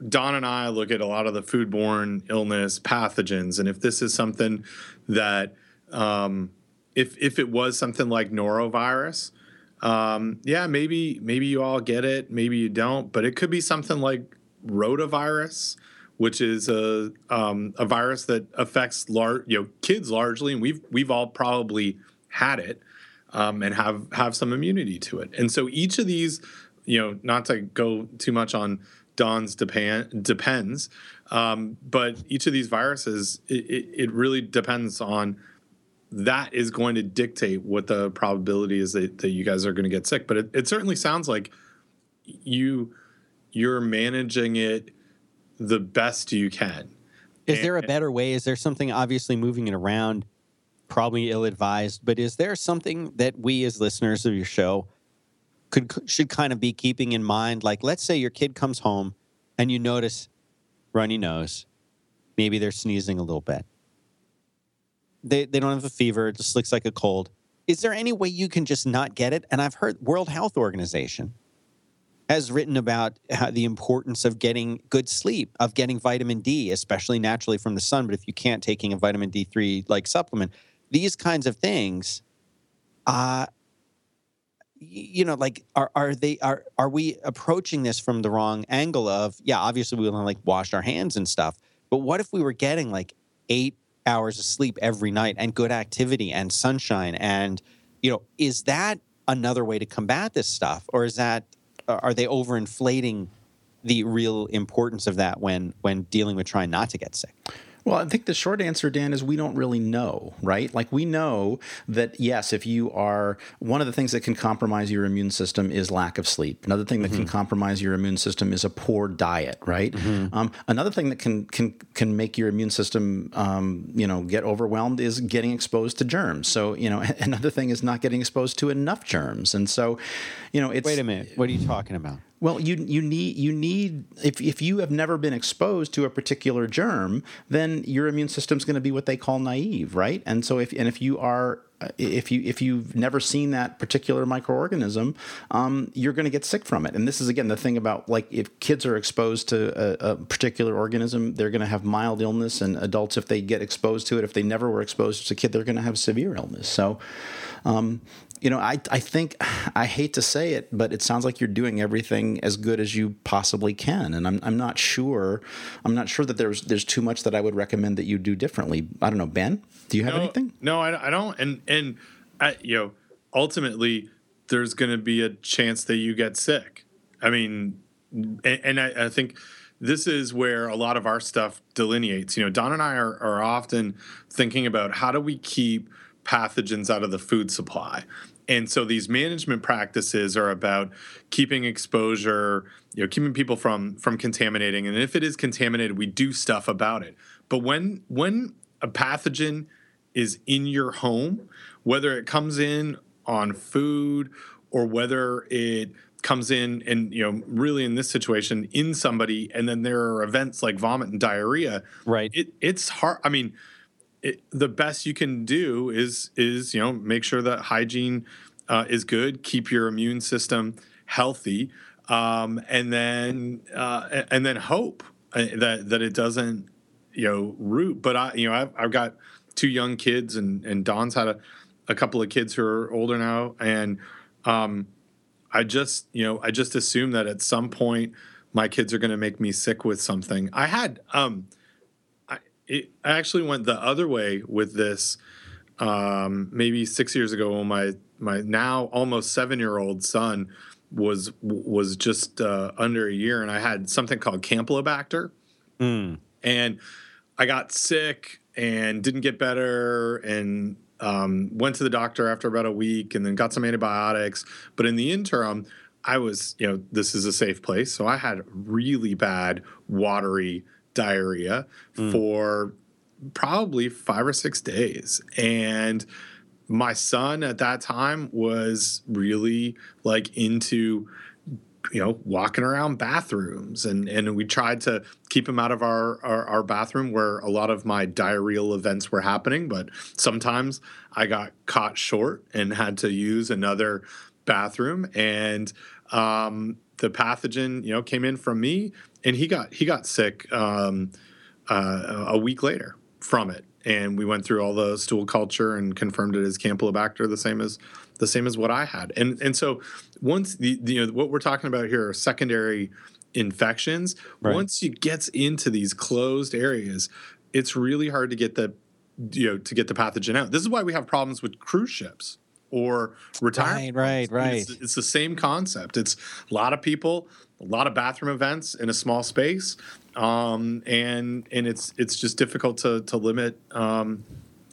S1: Don and I look at a lot of the foodborne illness pathogens, and if this is something that um, if if it was something like norovirus, um, yeah, maybe maybe you all get it, maybe you don't, but it could be something like rotavirus which is a um, a virus that affects large you know kids largely, and we've we've all probably had it um, and have have some immunity to it. And so each of these, you know, not to go too much on Don's depend depends, um, but each of these viruses, it, it, it really depends on that is going to dictate what the probability is that, that you guys are going to get sick. But it, it certainly sounds like you you're managing it the best you can.
S3: Is and, there a better way? Is there something obviously moving it around, probably ill advised, but is there something that we as listeners of your show could should kind of be keeping in mind? Like, let's say your kid comes home and you notice runny nose, maybe they're sneezing a little bit. They they don't have a fever; it just looks like a cold. Is there any way you can just not get it? And I've heard World Health Organization has written about the importance of getting good sleep, of getting vitamin D, especially naturally from the sun. But if you can't taking a vitamin D3 like supplement, these kinds of things, uh, you know, like are are they are are we approaching this from the wrong angle of yeah, obviously we want to like wash our hands and stuff, but what if we were getting like eight hours of sleep every night and good activity and sunshine and you know, is that another way to combat this stuff or is that Uh, are they overinflating the real importance of that when when dealing with trying not to get sick?
S2: Well, I think the short answer, Dan, is we don't really know, right? Like we know that yes, if you are one of the things that can compromise your immune system is lack of sleep. Another thing that mm-hmm. can compromise your immune system is a poor diet, right? Mm-hmm. Um, another thing that can can can make your immune system, um, you know, get overwhelmed is getting exposed to germs. So you know, another thing is not getting exposed to enough germs, and so, you know, it's
S3: wait a minute, what are you talking about?
S2: Well, you you need you need if if you have never been exposed to a particular germ, then your immune system is going to be what they call naive, right? And so if and if you are if you if you've never seen that particular microorganism, um, you're going to get sick from it. And this is again the thing about like if kids are exposed to a, a particular organism, they're going to have mild illness, and adults if they get exposed to it, if they never were exposed as a kid, they're going to have severe illness. So. Um, you know, I, I think I hate to say it, but it sounds like you're doing everything as good as you possibly can, and I'm, I'm not sure I'm not sure that there's there's too much that I would recommend that you do differently. I don't know, Ben, do you have
S1: no,
S2: anything?
S1: No, I, I don't, and and I, you know, ultimately there's going to be a chance that you get sick. I mean, and, and I, I think this is where a lot of our stuff delineates. You know, Don and I are, are often thinking about how do we keep pathogens out of the food supply and so these management practices are about keeping exposure you know keeping people from from contaminating. And if it is contaminated we do stuff about it. But when when a pathogen is in your home whether it comes in on food or whether it comes in and you know really in this situation in somebody and then there are events like vomit and diarrhea
S3: right.
S1: it, it's hard i mean it, the best you can do is is you know make sure that hygiene uh, is good. Keep your immune system healthy, um, and then uh, and then hope uh, that that it doesn't you know root. But I you know I've, I've got two young kids, and and Don's had a, a couple of kids who are older now, and um, I just you know I just assume that at some point my kids are going to make me sick with something. I had um, it, I actually went the other way with this um, maybe six years ago when my my now almost seven year old son was was just uh, under a year, and I had something called Campylobacter, mm. and I got sick and didn't get better, and um, went to the doctor after about a week, and then got some antibiotics. But in the interim, I was you know this is a safe place, so I had really bad watery diarrhea mm. for probably five or six days. And my son at that time was really like into you know walking around bathrooms and and we tried to keep him out of our, our, our bathroom where a lot of my diarrheal events were happening but sometimes i got caught short and had to use another bathroom and um, the pathogen you know came in from me and he got he got sick um, uh, a week later from it. And we went through all the stool culture and confirmed it as campylobacter the same as the same as what i had. And and so once the, the you know what we're talking about here are secondary infections. Right. once it gets into these closed areas it's really hard to get the you know to get the pathogen out. This is why we have problems with cruise ships or retirement
S3: right right right
S1: it's, it's the same concept. It's a lot of people a lot of bathroom events in a small space, um, and and it's it's just difficult to to limit um,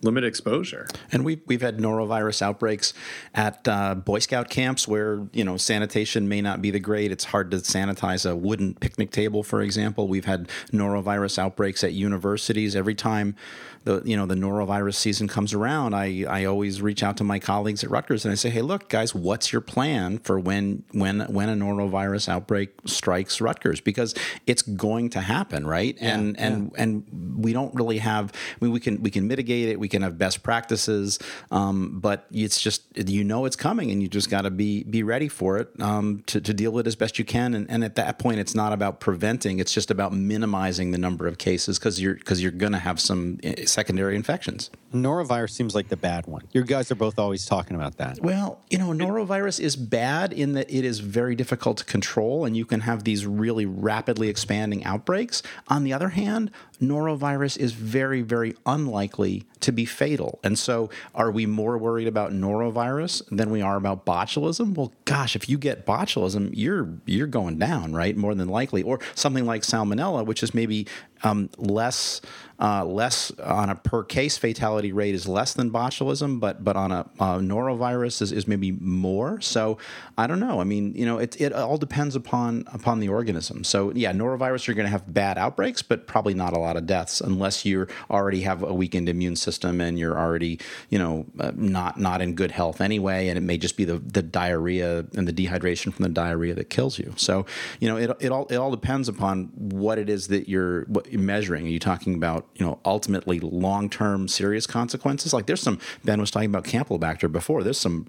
S1: limit exposure.
S2: And we've we've had norovirus outbreaks at uh, Boy Scout camps where you know sanitation may not be the great. It's hard to sanitize a wooden picnic table, for example. We've had norovirus outbreaks at universities. Every time the you know the norovirus season comes around, I I always reach out to my colleagues at Rutgers and I say, hey, look, guys, what's your plan for when when when a norovirus outbreak strikes Rutgers? Because it's going to happen, right? Yeah, and and yeah. and we don't really have. I mean, we can we can mitigate it. We we can have best practices, um, but it's just you know it's coming, and you just got to be be ready for it um, to, to deal with it as best you can. And, and at that point, it's not about preventing; it's just about minimizing the number of cases because you're because you're going to have some eh, secondary infections.
S3: Norovirus seems like the bad one. You guys are both always talking about that.
S2: Well, you know, norovirus is bad in that it is very difficult to control, and you can have these really rapidly expanding outbreaks. On the other hand, norovirus is very, very unlikely to be fatal. And so, are we more worried about norovirus than we are about botulism? Well, gosh, if you get botulism, you're you're going down, right? More than likely, or something like salmonella, which is maybe um, less uh, less on a per case fatality rate is less than botulism, but but on a norovirus is, is maybe more. So I don't know. I mean, you know, it, it all depends upon upon the organism. So yeah, norovirus you're going to have bad outbreaks, but probably not a lot of deaths unless you already have a weakened immune system and you're already you know uh, not not in good health anyway, and it may just be the the diarrhea and the dehydration from the diarrhea that kills you. So you know, it it all it all depends upon what it is that you're what measuring? Are you talking about you know ultimately long term serious consequences? Like there's some Ben was talking about Campylobacter before. There's some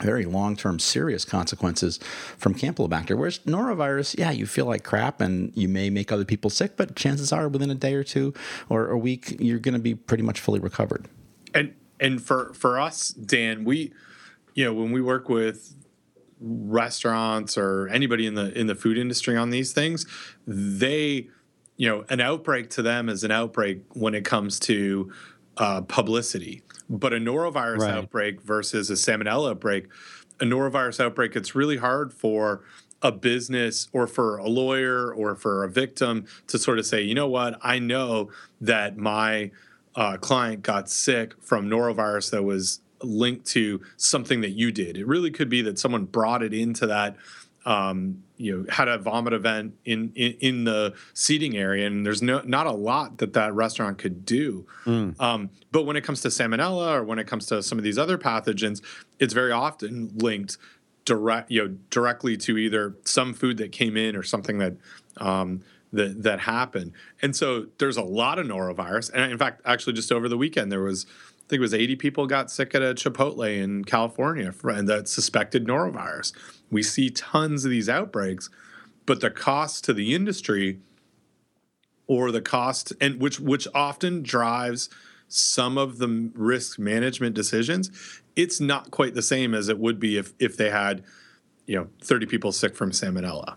S2: very long term serious consequences from Campylobacter. Whereas norovirus, yeah, you feel like crap and you may make other people sick, but chances are within a day or two or a week, you're going to be pretty much fully recovered.
S1: And and for for us, Dan, we you know when we work with restaurants or anybody in the in the food industry on these things, they you know, an outbreak to them is an outbreak when it comes to uh, publicity. But a norovirus right. outbreak versus a salmonella outbreak, a norovirus outbreak, it's really hard for a business or for a lawyer or for a victim to sort of say, you know what, I know that my uh, client got sick from norovirus that was linked to something that you did. It really could be that someone brought it into that um, you know had a vomit event in, in, in the seating area, and there's no not a lot that that restaurant could do. Mm. Um, but when it comes to salmonella or when it comes to some of these other pathogens, it's very often linked direct you know directly to either some food that came in or something that um, that that happened. And so there's a lot of norovirus. And in fact, actually, just over the weekend there was. I think it was 80 people got sick at a Chipotle in California and that suspected norovirus. We see tons of these outbreaks, but the cost to the industry or the cost and which which often drives some of the risk management decisions, it's not quite the same as it would be if if they had, you know, 30 people sick from salmonella.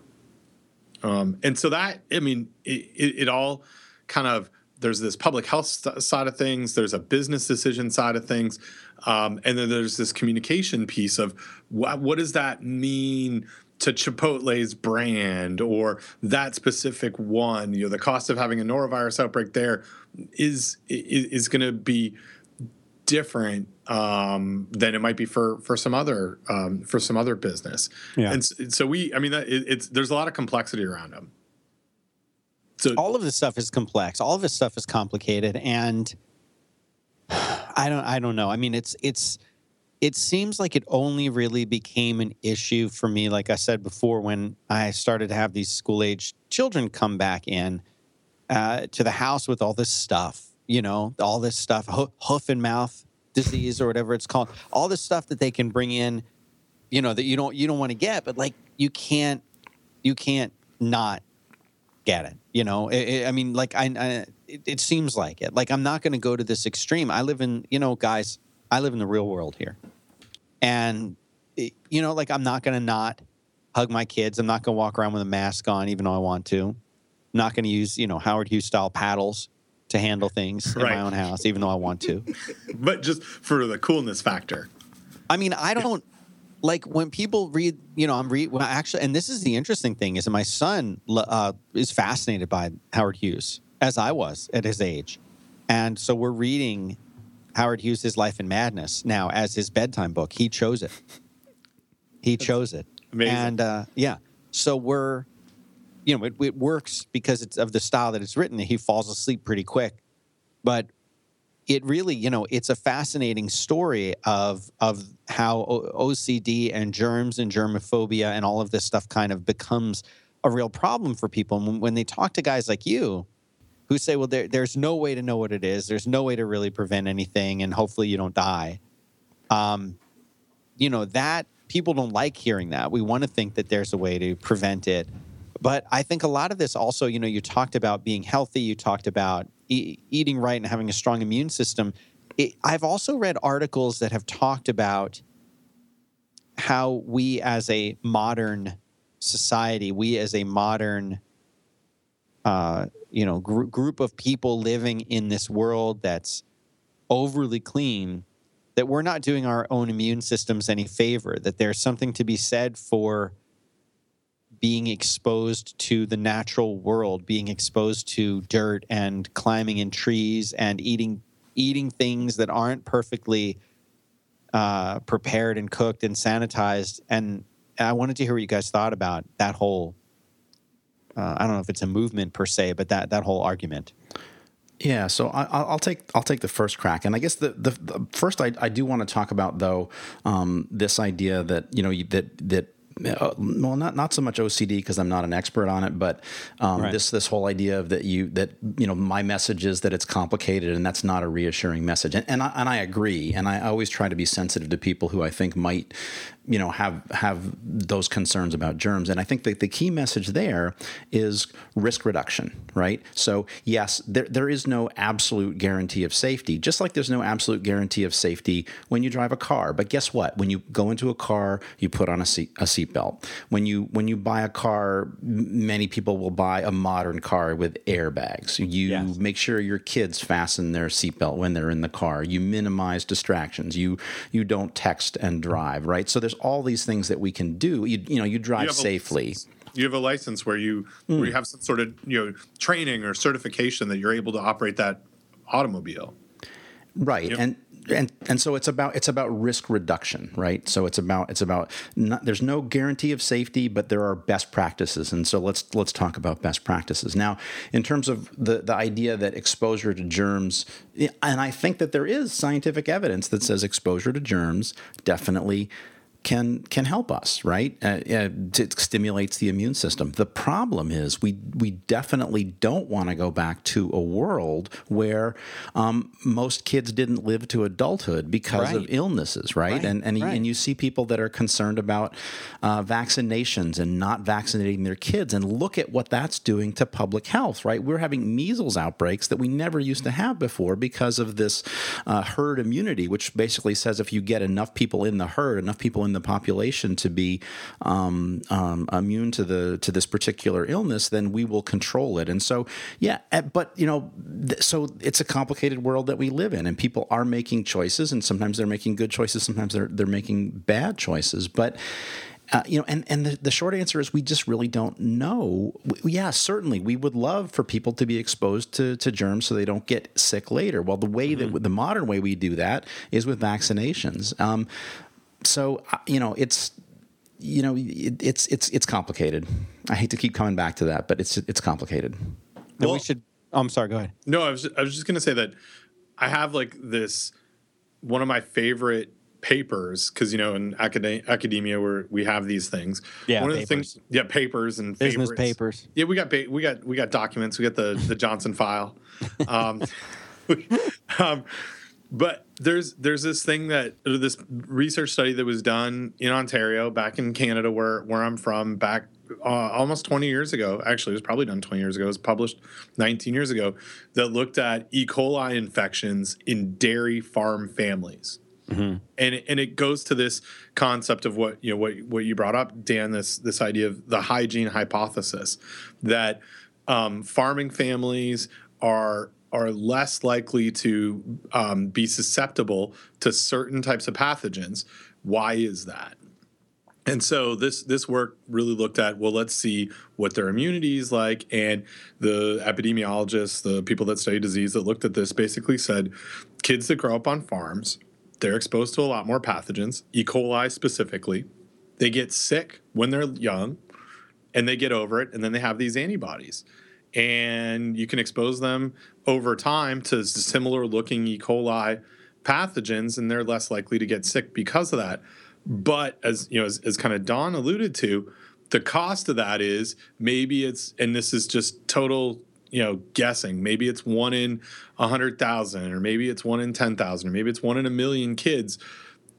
S1: Um, and so that I mean, it, it, it all kind of there's this public health side of things, there's a business decision side of things, um, and then there's this communication piece of what, what does that mean to Chipotle's brand or that specific one. You know, the cost of having a norovirus outbreak there is is, is going to be different um, than it might be for for some other um, for some other business. Yeah. And so we, I mean, it, it's there's a lot of complexity around them.
S3: So all of this stuff is complex. All of this stuff is complicated, and I don't. I don't know. I mean, it's it's. It seems like it only really became an issue for me, like I said before, when I started to have these school age children come back in uh, to the house with all this stuff. You know, all this stuff, hoof and mouth disease or whatever it's called. All this stuff that they can bring in. You know that you don't you don't want to get, but like you can't you can't not get it. You know, it, it, I mean, like I, I it, it, seems like it. Like I'm not going to go to this extreme. I live in, you know, guys, I live in the real world here, and you know, like I'm not going to not hug my kids. I'm not going to walk around with a mask on, even though I want to. I'm not going to use, you know, Howard Hughes style paddles to handle things right. in my own house, even though I want to.
S1: but just for the coolness factor.
S3: I mean, I don't like when people read, you know, I'm read well, actually, and this is the interesting thing is that my son uh, is fascinated by Howard Hughes as I was at his age, and so we're reading Howard Hughes' Life in Madness now as his bedtime book. He chose it. He That's chose it, amazing. and uh, yeah, so we're, you know, it, it works because it's of the style that it's written. He falls asleep pretty quick, but it really, you know, it's a fascinating story of of how OCD and germs and germophobia and all of this stuff kind of becomes a real problem for people. And when they talk to guys like you, who say, well, there, there's no way to know what it is. There's no way to really prevent anything, and hopefully you don't die. Um, you know that people don't like hearing that. We want to think that there's a way to prevent it. But I think a lot of this also, you know, you talked about being healthy, you talked about e- eating right and having a strong immune system. It, I've also read articles that have talked about how we as a modern society, we as a modern, uh, you know, gr- group of people living in this world that's overly clean, that we're not doing our own immune systems any favor. That there's something to be said for being exposed to the natural world, being exposed to dirt and climbing in trees and eating eating things that aren't perfectly uh, prepared and cooked and sanitized. And I wanted to hear what you guys thought about that whole. Uh, I don't know if it's a movement per se, but that that whole argument.
S2: Yeah, so I, will take I'll take the first crack, and I guess the the, the first I, I do want to talk about though um, this idea that you know that that uh, well, not not so much OCD because I'm not an expert on it, but um, right. this this whole idea of that you that you know my message is that it's complicated and that's not a reassuring message, and and I, and I agree, and I always try to be sensitive to people who I think might you know have have those concerns about germs. And i think that the key message there is risk reduction right? So yes there, there is no absolute guarantee of safety just like there's no absolute guarantee of safety when you drive a car. But guess what? When you go into a car you put on a seat a seatbelt. When you when you buy a car many people will buy a modern car with airbags. You yes. make sure your kids fasten their seatbelt when they're in the car. You minimize distractions. You you don't text and drive right? So there's there's all these things that we can do. You, you know, you drive you safely.
S1: you have a license where you mm. where you have some sort of you know training or certification that you're able to operate that automobile.
S2: Right, yep. and and and so it's about it's about risk reduction, right? So it's about it's about not, there's no guarantee of safety, but there are best practices, and so let's let's talk about best practices now. In terms of the the idea that exposure to germs, and I think that there is scientific evidence that says exposure to germs definitely can can help us, right? Uh, uh, it stimulates the immune system. The problem is we we definitely don't want to go back to a world where um, most kids didn't live to adulthood because right. of illnesses, right? right. And and, right. and you see people that are concerned about uh, vaccinations and not vaccinating their kids, and look at what that's doing to public health, right? We're having measles outbreaks that we never used to have before because of this uh, herd immunity, which basically says if you get enough people in the herd, enough people in in the population to be um, um, immune to the to this particular illness, then we will control it. And so, yeah, eh, but you know, th- so it's a complicated world that we live in, and people are making choices, and sometimes they're making good choices, sometimes they're they're making bad choices, but. Uh, you know, and, and the, the short answer is we just really don't know. We, yeah, certainly we would love for people to be exposed to, to germs so they don't get sick later. Well, the way mm-hmm. that the modern way we do that is with vaccinations. Um, so you know it's you know it, it's it's it's complicated. I hate to keep coming back to that, but it's it's complicated.
S3: Well, we should. Oh, I'm sorry. Go ahead.
S1: No, I was I was just going to say that I have like this one of my favorite papers because you know in acad- academia where we have these things.
S3: Yeah,
S1: one
S3: of the
S1: things. Yeah, papers and
S3: business
S1: favorites.
S3: papers.
S1: Yeah, we got ba- we got we got documents. We got the the Johnson file. Um, um, but there's there's this thing that this research study that was done in Ontario back in Canada where where I'm from back uh, almost 20 years ago actually it was probably done 20 years ago it was published 19 years ago that looked at E. coli infections in dairy farm families mm-hmm. and and it goes to this concept of what you know what what you brought up Dan this this idea of the hygiene hypothesis that um, farming families are are less likely to um, be susceptible to certain types of pathogens. Why is that? And so this this work really looked at well, let's see what their immunity is like, and the epidemiologists, the people that study disease that looked at this, basically said kids that grow up on farms, they're exposed to a lot more pathogens, E. coli specifically. They get sick when they're young, and they get over it, and then they have these antibodies and you can expose them over time to similar looking E. coli pathogens, and they're less likely to get sick because of that. But as you know, as, as kind of Don alluded to, the cost of that is maybe it's, and this is just total you know guessing maybe it's one in a hundred thousand or maybe it's one in ten thousand or maybe it's one in a million kids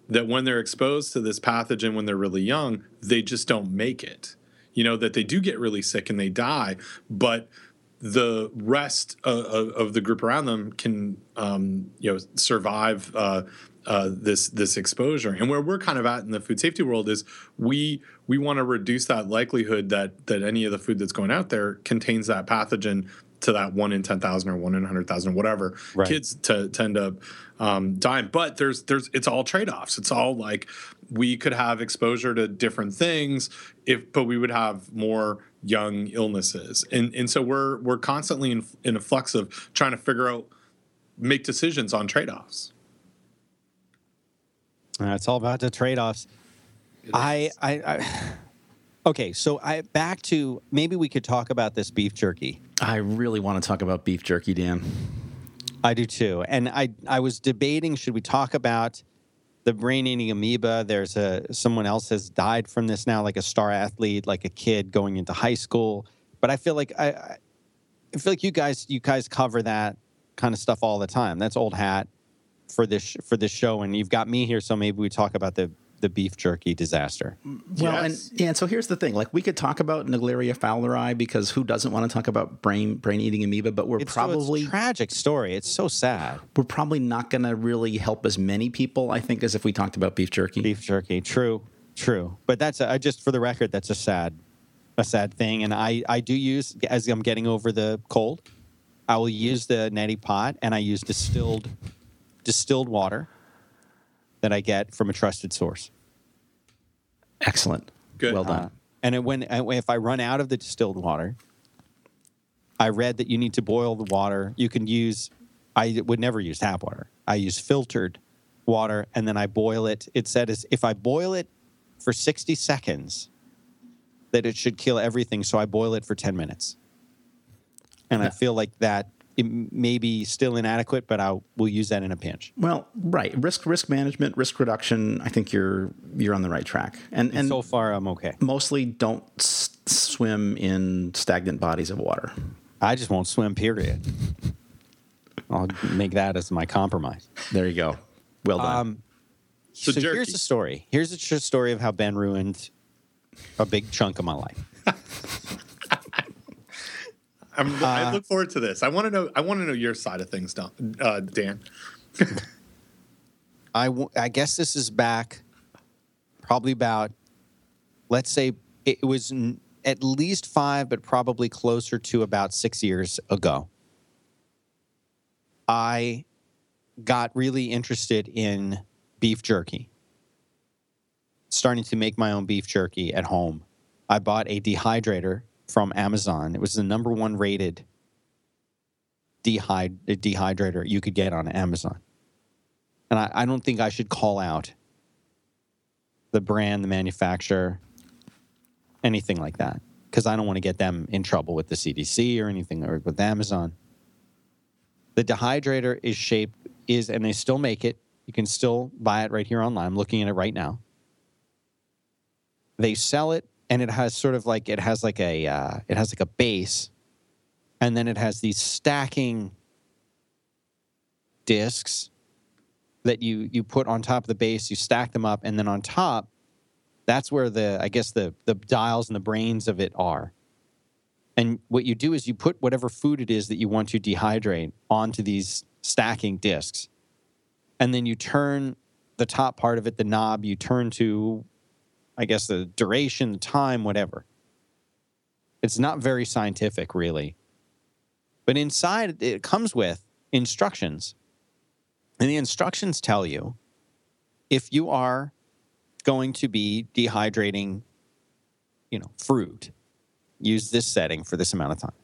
S1: that when they're exposed to this pathogen when they're really young they just don't make it you know that they do get really sick and they die but the rest of, the group around them can um, you know survive uh, uh, this this exposure. And where we're kind of at in the food safety world is we we want to reduce that likelihood that that any of the food that's going out there contains that pathogen to that one in ten thousand or one in hundred thousand, whatever.
S3: Right.
S1: Kids to tend to um, die, but there's there's it's all trade offs. It's all like we could have exposure to different things if, but we would have more young illnesses, and and so we're we're constantly in, in a flux of trying to figure out make decisions on trade offs.
S3: Uh, it's all about the trade-offs. I, I, I, okay. So I back to maybe we could talk about this beef jerky.
S2: I really want to talk about beef jerky, Dan.
S3: I do too. And I, I was debating should we talk about the brain-eating amoeba? There's a someone else has died from this now, like a star athlete, like a kid going into high school. But I feel like I I feel like you guys, you guys cover that kind of stuff all the time. That's old hat for this for this show, and you've got me here, so maybe we talk about the the beef jerky disaster.
S2: Well,
S1: Yes.
S2: and, and so here's the thing: like we could talk about Naegleria fowleri because who doesn't want to talk about brain brain eating amoeba? But we're
S3: It's, so it's
S2: probably
S3: a tragic story. It's so sad.
S2: we're probably not going to really help as many people. I think as if we talked about beef jerky.
S3: Beef jerky, true, true. But that's a, I just for the record, that's a sad, a sad thing. And I I do use as I'm getting over the cold, I will use the neti pot, and I use distilled distilled water that I get from a trusted source.
S2: Excellent.
S1: Good.
S2: Well done.
S3: Uh, and it, when if I run out of the distilled water, I read that you need to boil the water. You can use. I would never use tap water. I use filtered water, and then I boil it. It said is if I boil it for sixty seconds, that it should kill everything. So I boil it for ten minutes, and I feel like that it may be still inadequate, but I will use that in a pinch.
S2: Well, right. Risk risk management, risk reduction. I think you're you're on the right track. And and
S3: so far, I'm okay.
S2: mostly don't s- swim in stagnant bodies of water.
S3: I just won't swim. Period. I'll make that as my compromise.
S2: There you go. Well done.
S3: Um,
S1: So
S3: so here's the story. Here's the true story of how Ben ruined a big chunk of my life.
S1: I'm,
S3: Uh,
S1: I look forward to this. I want to know. I want to know your side of things, Don, uh, Dan.
S3: I, w- I guess this is back probably about, let's say it was n- at least five, but probably closer to about six years ago. I got really interested in beef jerky, starting to make my own beef jerky at home. I bought a dehydrator from Amazon. It was the number one rated dehyd- dehydrator you could get on Amazon and I, I don't think I should call out the brand, the manufacturer, anything like that, because I don't want to get them in trouble with the CDC or anything or with Amazon. The dehydrator is shaped is, and they still make it. You can still buy it right here online. I'm looking at it right now. They sell it, and it has sort of like it has like a uh, it has like a base, and then it has these stacking discs that you you put on top of the base you stack them up and then on top that's where the i guess the the dials and the brains of it are. And what you do is you put whatever food it is that you want to dehydrate onto these stacking discs. And then you turn the top part of it the knob you turn to i guess the duration the time whatever it's not very scientific really but inside it comes with instructions and the instructions tell you if you are going to be dehydrating, you know, fruit, use this setting for this amount of time.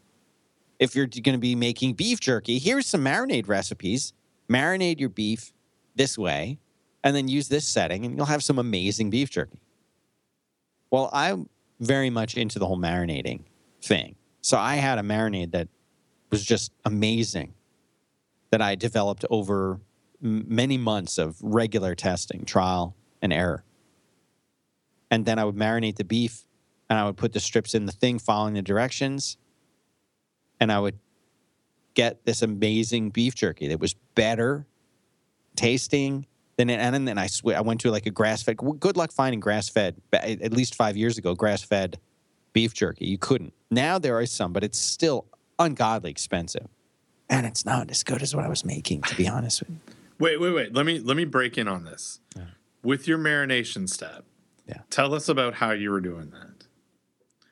S3: If you're going to be making beef jerky, here's some marinade recipes. Marinate your beef this way, and then use this setting, and you'll have some amazing beef jerky. Well, I'm very much into the whole marinating thing. So I had a marinade that was just amazing that I developed over m- many months of regular testing, trial and error. And then I would marinate the beef and I would put the strips in the thing following the directions. And I would get this amazing beef jerky that was better tasting than it. And then I swear, I went to like a grass fed. Good luck finding grass fed. At least five years ago, grass fed beef jerky. You couldn't. Now there are some, but it's still ungodly expensive, and it's not as good as what I was making. To be honest with you.
S1: Wait, wait, wait. Let me let me break in on this.
S3: Yeah.
S1: With your marination step,
S3: Yeah.
S1: tell us about how you were doing that.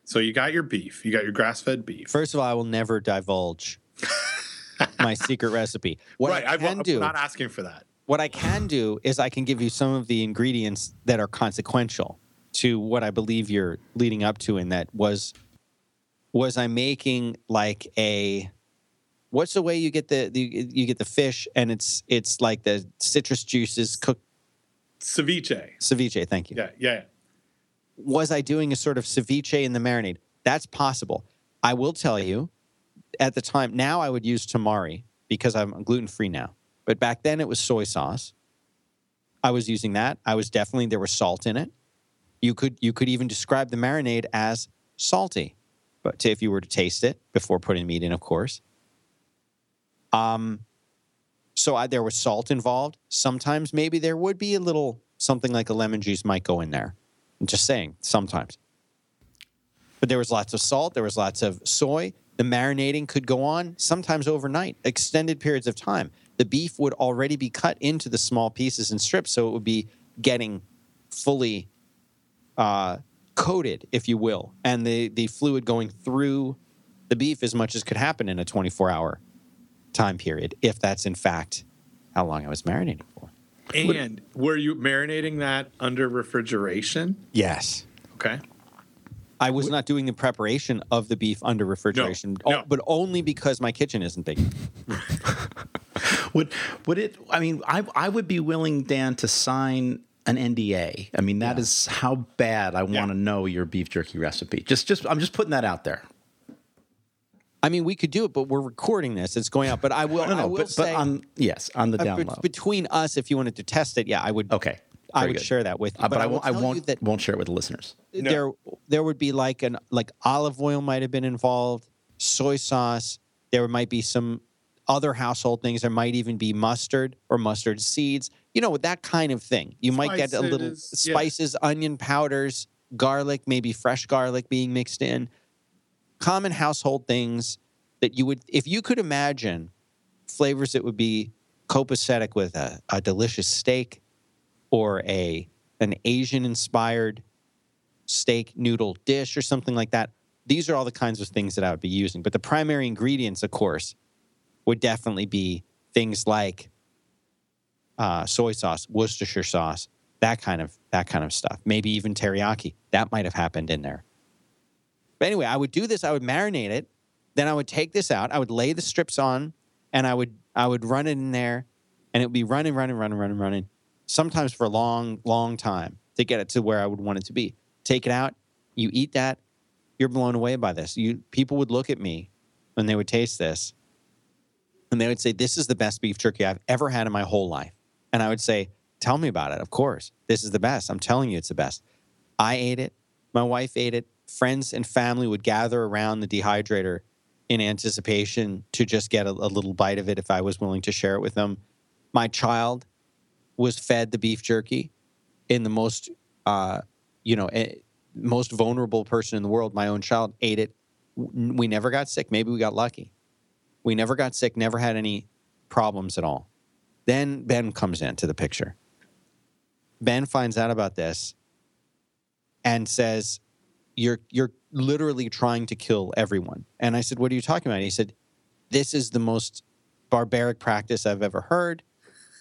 S1: So you got your beef, you got your grass-fed beef.
S3: First of all, I will never divulge my secret recipe. What
S1: right,
S3: I
S1: I've-
S3: can
S1: I'm not asking for that.
S3: What I can do is I can give you some of the ingredients that are consequential to what I believe you're leading up to, and that was was I making like a what's the way you get the, the you get the fish and it's it's like the citrus juices cooked
S1: Ceviche.
S3: ceviche. Thank you.
S1: Yeah, yeah. yeah.
S3: was I doing a sort of ceviche in the marinade? That's possible. I will tell you, at the time, now I would use tamari because I'm gluten free now. But back then it was soy sauce. I was using that. I was definitely there was salt in it. You could you could even describe the marinade as salty, but if you were to taste it before putting meat in, of course. Um, so I, there was salt involved. Sometimes maybe there would be a little something like a lemon juice might go in there. I'm just saying, sometimes. But there was lots of salt, there was lots of soy. The marinating could go on sometimes overnight, extended periods of time. The beef would already be cut into the small pieces and strips, so it would be getting fully uh, coated, if you will, and the, the fluid going through the beef as much as could happen in a 24 hour time period, if that's in fact how long I was marinating for.
S1: And were you marinating that under refrigeration?
S3: Yes.
S1: Okay.
S3: I was not doing the preparation of the beef under refrigeration,
S1: no.
S3: oh, but only because my kitchen isn't big.
S2: Would would it? I mean, I I would be willing, Dan, to sign an NDA. I mean, that is how bad I want to know your beef jerky recipe. Just just I'm just putting that out there.
S3: I mean, we could do it, but we're recording this; it's going out. But I will,
S2: No,
S3: I
S2: no,
S3: will
S2: but,
S3: say,
S2: but on yes, on the
S3: uh,
S2: down
S3: between us, if you wanted to test it, yeah, I would.
S2: Okay,
S3: I would
S2: good.
S3: share that with you.
S2: Uh, but, I
S3: will
S2: won't. I
S3: tell
S2: won't.
S3: that
S2: Won't share it with the listeners.
S1: No.
S3: there there would be like an like olive oil might have been involved, soy sauce. There might be some other household things. There might even be mustard or mustard seeds. You know, with that kind of thing. You might get a little
S1: Spices, yeah.
S3: onion powders, garlic, maybe fresh garlic being mixed in. Common household things that you would, if you could imagine flavors that would be copacetic with a, a delicious steak or a an Asian inspired steak noodle dish or something like that. These are all the kinds of things that I would be using. But the primary ingredients, of course, would definitely be things like uh, soy sauce, Worcestershire sauce, that kind of that kind of stuff. Maybe even teriyaki. That might have happened in there. But anyway, I would do this. I would marinate it. Then I would take this out. I would lay the strips on, and I would I would run it in there, and it would be running, running, running, running, running. Sometimes for a long, long time to get it to where I would want it to be. Take it out. You eat that. You're blown away by this. You people would look at me when they would taste this, and they would say, "This is the best beef jerky I've ever had in my whole life." And I would say, "Tell me about it." Of course, this is the best. I'm telling you, it's the best. I ate it. My wife ate it. Friends and family would gather around the dehydrator in anticipation to just get a, a little bite of it if I was willing to share it with them. My child was fed the beef jerky in the most, uh, you know, eh, most vulnerable person in the world. My own child ate it. We never got sick. Maybe we got lucky. We never got sick. Never had any problems at all. Then Ben comes into the picture. Ben finds out about this and says, "You're you're literally trying to kill everyone." And I said, "What are you talking about?" He said, "This is the most barbaric practice I've ever heard."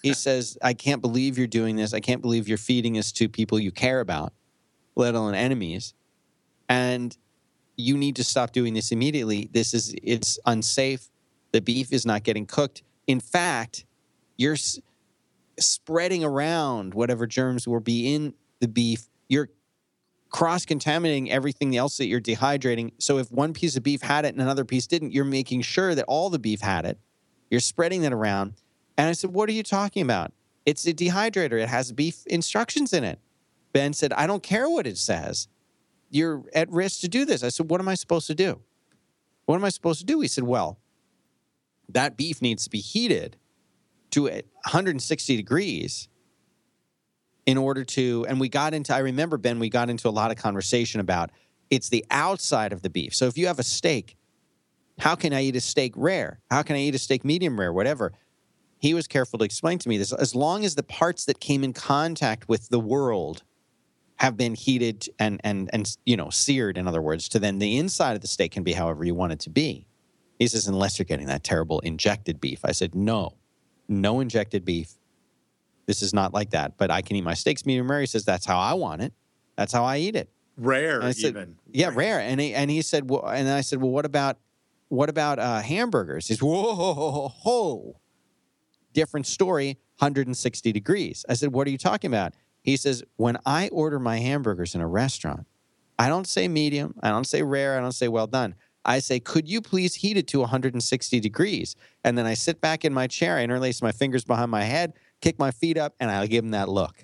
S3: He says, "I can't believe you're doing this. I can't believe you're feeding this to people you care about, let alone enemies. And you need to stop doing this immediately. This is it's unsafe. The beef is not getting cooked. In fact, you're s- spreading around whatever germs will be in the beef. You're cross contaminating everything else that you're dehydrating. So if one piece of beef had it and another piece didn't, you're making sure that all the beef had it. You're spreading that around. And I said, What are you talking about? It's a dehydrator. It has beef instructions in it. Ben said, I don't care what it says. You're at risk to do this. I said, What am I supposed to do? What am I supposed to do? He said, Well, that beef needs to be heated to 160 degrees in order to and we got into i remember ben we got into a lot of conversation about it's the outside of the beef. So if you have a steak how can i eat a steak rare? How can i eat a steak medium rare? Whatever. He was careful to explain to me this as long as the parts that came in contact with the world have been heated and and and you know seared in other words to then the inside of the steak can be however you want it to be he says unless you're getting that terrible injected beef. I said no no injected beef. This is not like that but i can eat my steaks. Medium rare he says that's how i want it. That's how i eat it.
S1: Rare,
S3: I said-
S1: even.
S3: yeah rare. and he and he said well and then i said well what about what about uh, hamburgers? He's whoa ho, ho, ho, ho. different story 160 degrees. I said what are you talking about? He says when i order my hamburgers in a restaurant i don't say medium i don't say rare i don't say well done i say could you please heat it to 160 degrees and then i sit back in my chair i interlace my fingers behind my head kick my feet up and i give them that look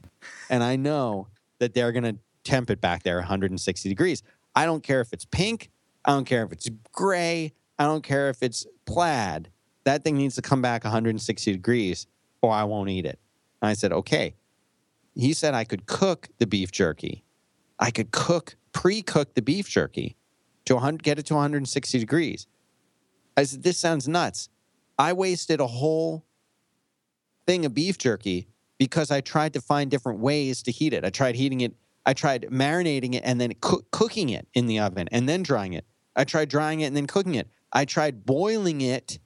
S3: and i know that they're going to temp it back there 160 degrees I don't care if it's pink. I don't care if it's gray. I don't care if it's plaid. That thing needs to come back 160 degrees or I won't eat it. And I said, okay. He said I could cook the beef jerky. I could cook, pre cook the beef jerky to 100, get it to 160 degrees. I said, this sounds nuts. I wasted a whole thing of beef jerky because I tried to find different ways to heat it. I tried heating it I tried marinating it and then cook, cooking it in the oven and then drying it. I tried drying it and then cooking it. I tried boiling it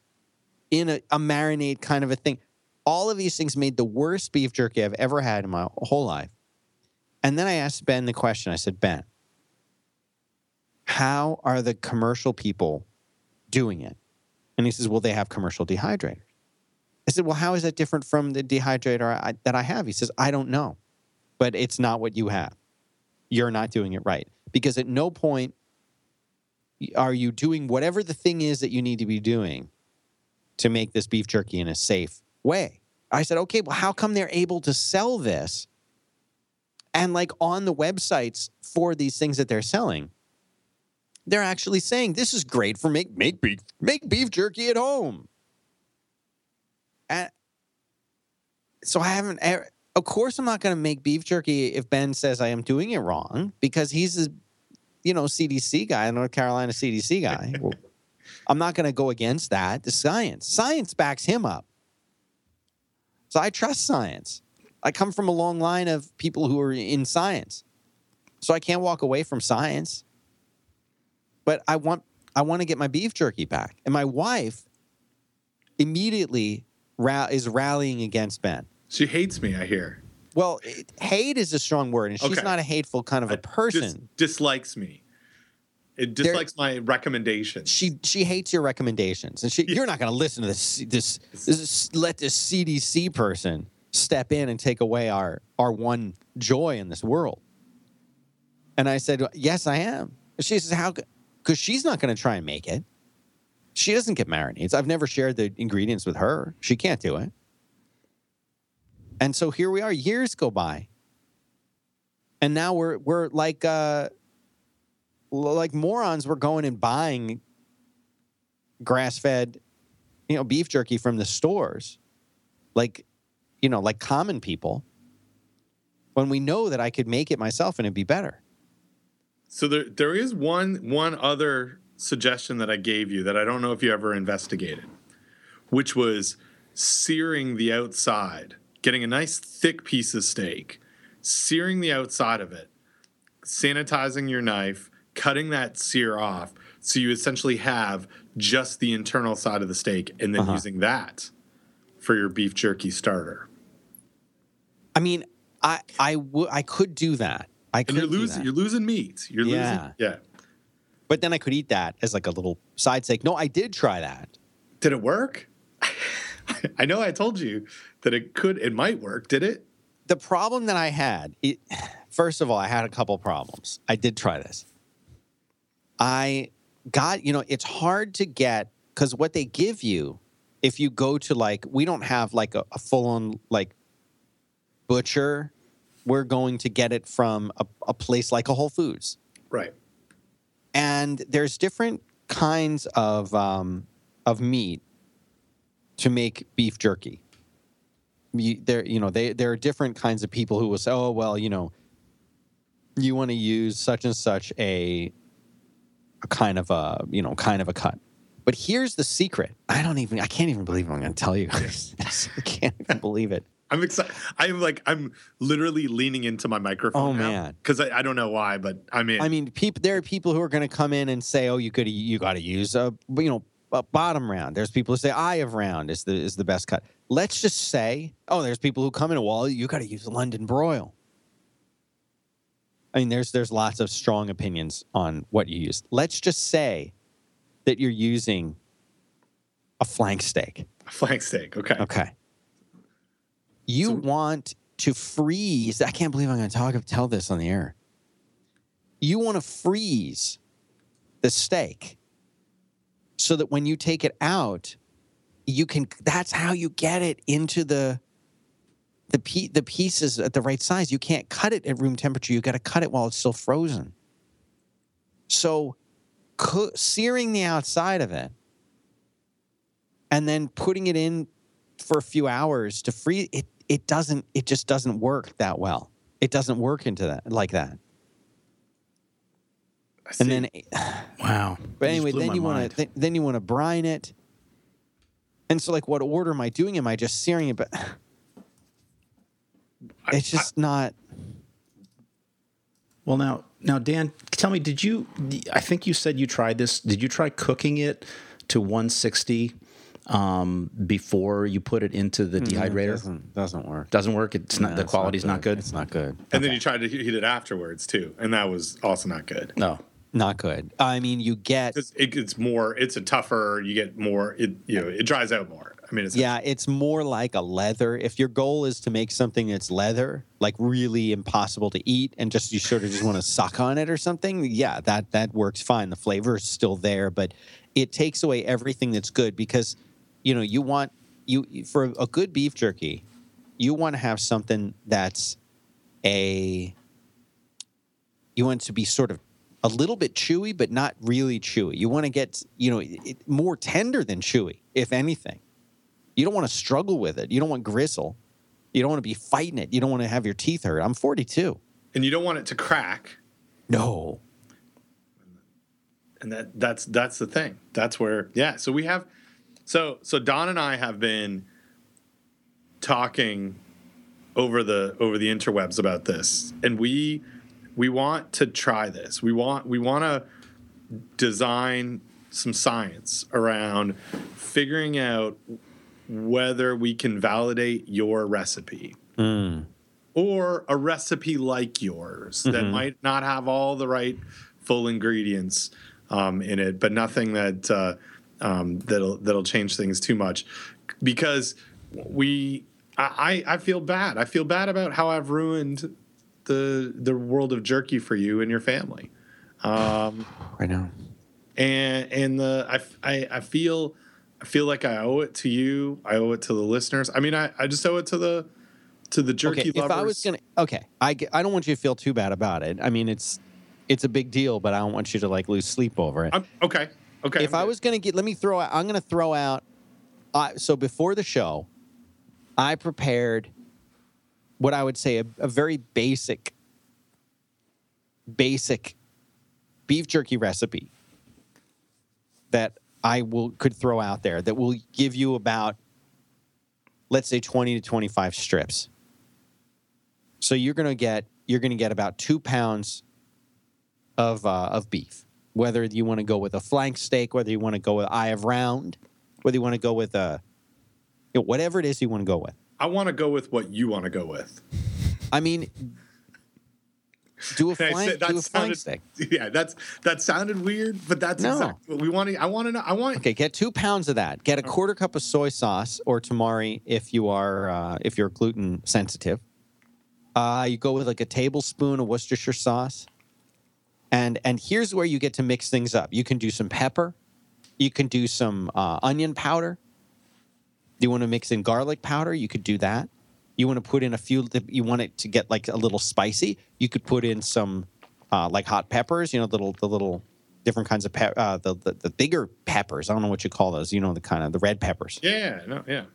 S3: in a, a marinade kind of a thing. All of these things made the worst beef jerky I've ever had in my whole life. And then I asked Ben the question I said, Ben, how are the commercial people doing it? And he says, well, they have commercial dehydrators. I said, well, how is that different from the dehydrator I, that I have? He says, I don't know, but it's not what you have you're not doing it right. Because at no point are you doing whatever the thing is that you need to be doing to make this beef jerky in a safe way. I said, okay, well, how come they're able to sell this? And like on the websites for these things that they're selling, they're actually saying this is great for make make beef make beef jerky at home. And so I haven't of course I'm not going to make beef jerky if Ben says I am doing it wrong because he's a you know CDC guy, a North Carolina CDC guy. I'm not going to go against that. The science, science backs him up. So I trust science. I come from a long line of people who are in science. So I can't walk away from science. But I want I want to get my beef jerky back. And my wife immediately ra- is rallying against Ben.
S1: She hates me, I hear.
S3: Well, it, hate is a strong word, and she's
S1: Okay.
S3: not a hateful kind of a
S1: Just
S3: person.
S1: dislikes me. It dislikes my recommendations.
S3: She she hates your recommendations, and she you're not going to listen to this, this this let this CDC person step in and take away our our one joy in this world. And I said, yes, I am. She says, how? Because she's not going to try and make it. She doesn't get marinades. I've never shared the ingredients with her. She can't do it. And so here we are. Years go by, and now we're we're like uh, like morons. We're going and buying grass fed, you know, beef jerky from the stores, like you know, like common people. When we know that I could make it myself and it'd be better.
S1: So there, there is one one other suggestion that I gave you that I don't know if you ever investigated, which was searing the outside, getting a nice thick piece of steak, searing the outside of it, sanitizing your knife, cutting that sear off, so you essentially have just the internal side of the steak, and then
S3: Uh-huh.
S1: using that for your beef jerky starter.
S3: I mean, I I would I could do that. I
S1: And you're losing, you're losing meat. You're
S3: Yeah.
S1: losing, yeah.
S3: but then I could eat that as like a little side steak. No, I did try that.
S1: Did it work? I know I told you that it could, it might work. Did it?
S3: the problem that I had, it, first of all, I had a couple problems. I did try this. I got, you know, it's hard to get because what they give you, if you go to like, we don't have like a, a full on like butcher. We're going to get it from a, a place like a Whole Foods.
S1: Right.
S3: and there's different kinds of um, of meat to make beef jerky. You, there, you know, they, there are different kinds of people who will say, "Oh, well, you know, you want to use such and such a, a kind of a, you know, kind of a cut." But here's the secret. I don't even. I can't even believe I'm going to tell you. I can't even believe it.
S1: I'm excited. I'm like I'm literally leaning into my microphone.
S3: Oh, man.
S1: because I, I don't know why, but I mean,
S3: I mean, people. There are people who are going to come in and say, "Oh, you could, you got to use a, you know, a bottom round." There's people who say eye of round is the is the best cut. Let's just say, oh, there's people who come in, a wall. you got to use London broil. I mean, there's there's lots of strong opinions on what you use. Let's just say that you're using a flank steak.
S1: A flank steak. Okay.
S3: Okay. You
S1: So-
S3: want to freeze. I can't believe I'm going to talk tell this on the air. You want to freeze the steak so that when you take it out, you can. That's how you get it into the the pe- the pieces at the right size. You can't cut it at room temperature. You got to cut it while it's still frozen. So, coo- searing the outside of it and then putting it in for a few hours to freeze it it doesn't it just doesn't work that well it doesn't work into that like that
S1: I see.
S3: and then
S2: Wow.
S3: but anyway then you want to th- then you want to brine it and so like what order am i doing am i just searing it but it's just not
S2: Well, now, now, Dan, tell me, did you? I think you said you tried this. Did you try cooking it to 160 um, before you put it into the dehydrator?
S3: doesn't, doesn't work
S2: Doesn't work. It's not.
S3: No,
S2: the
S3: it's
S2: quality's not good.
S3: it's not good
S1: and then you tried to heat it afterwards too, and that was also not good.
S2: No.
S3: not good i mean you get
S1: It's, it, it's more. It's a tougher. You get more. It you know it dries out more. I mean, it's
S3: Yeah, it's more like a leather. If your goal is to make something that's leather, like really impossible to eat, and just you sort of just want to suck on it or something, yeah, that that works fine. The flavor is still there, but it takes away everything that's good because you know you want you for a good beef jerky, you want to have something that's a you want to be sort of a little bit chewy, but not really chewy. You want to get you know it, more tender than chewy, if anything. You don't want to struggle with it. You don't want gristle. You don't want to be fighting it. You don't want to have your teeth hurt. I'm 42.
S1: and you don't want it to crack.
S3: No.
S1: and that that's that's the thing that's where yeah so we have so so don and i have been talking over the over the interwebs about this and we we want to try this. We want we want to design some science around figuring out whether we can validate your recipe or a recipe like yours that might not have all the right full ingredients um, in it, but nothing that uh, um, that'll that'll change things too much. Because we, I, I feel bad. I feel bad about how I've ruined the the world of jerky for you and your family. Um,
S3: I know.
S1: and and the I, I I feel I feel like I owe it to you. I owe it to the listeners. I mean, I, I just owe it to the to the jerky
S3: Okay, if. I was gonna, okay, I, I don't want you to feel too bad about it. I mean, it's it's a big deal, but I don't want you to like lose sleep over it.
S1: I'm, okay, okay.
S3: if
S1: I'm
S3: I
S1: good.
S3: was gonna get, let me throw out. I'm gonna throw out. I so before the show, I prepared what I would say a, a very basic, basic beef jerky recipe that I will could throw out there that will give you about, let's say, 20 to 25 strips. So you're gonna get you're gonna get about two pounds of uh, of beef. Whether you want to go with a flank steak, whether you want to go with eye of round, whether you want to go with a, you know, whatever it is you want to go with.
S1: I want to go with what you want to go with.
S3: I mean, do a flank, do a flank steak.
S1: Yeah, that's that sounded weird, but that's
S3: No.
S1: exactly what we want to. I want to know. I want.
S3: Okay, get two pounds of that. Get a quarter cup of soy sauce or tamari if you are uh, if you're gluten sensitive. Uh, you go with like a tablespoon of Worcestershire sauce, and and here's where you get to mix things up. You can do some pepper, you can do some uh, onion powder. You want to mix in garlic powder? You could do that. You want to put in a few. You want it to get like a little spicy. You could put in some uh, like hot peppers. You know, little the little different kinds of pe- uh, the, the the bigger peppers. I don't know what you call those. You know the kind of the red peppers.
S1: Yeah, no, yeah.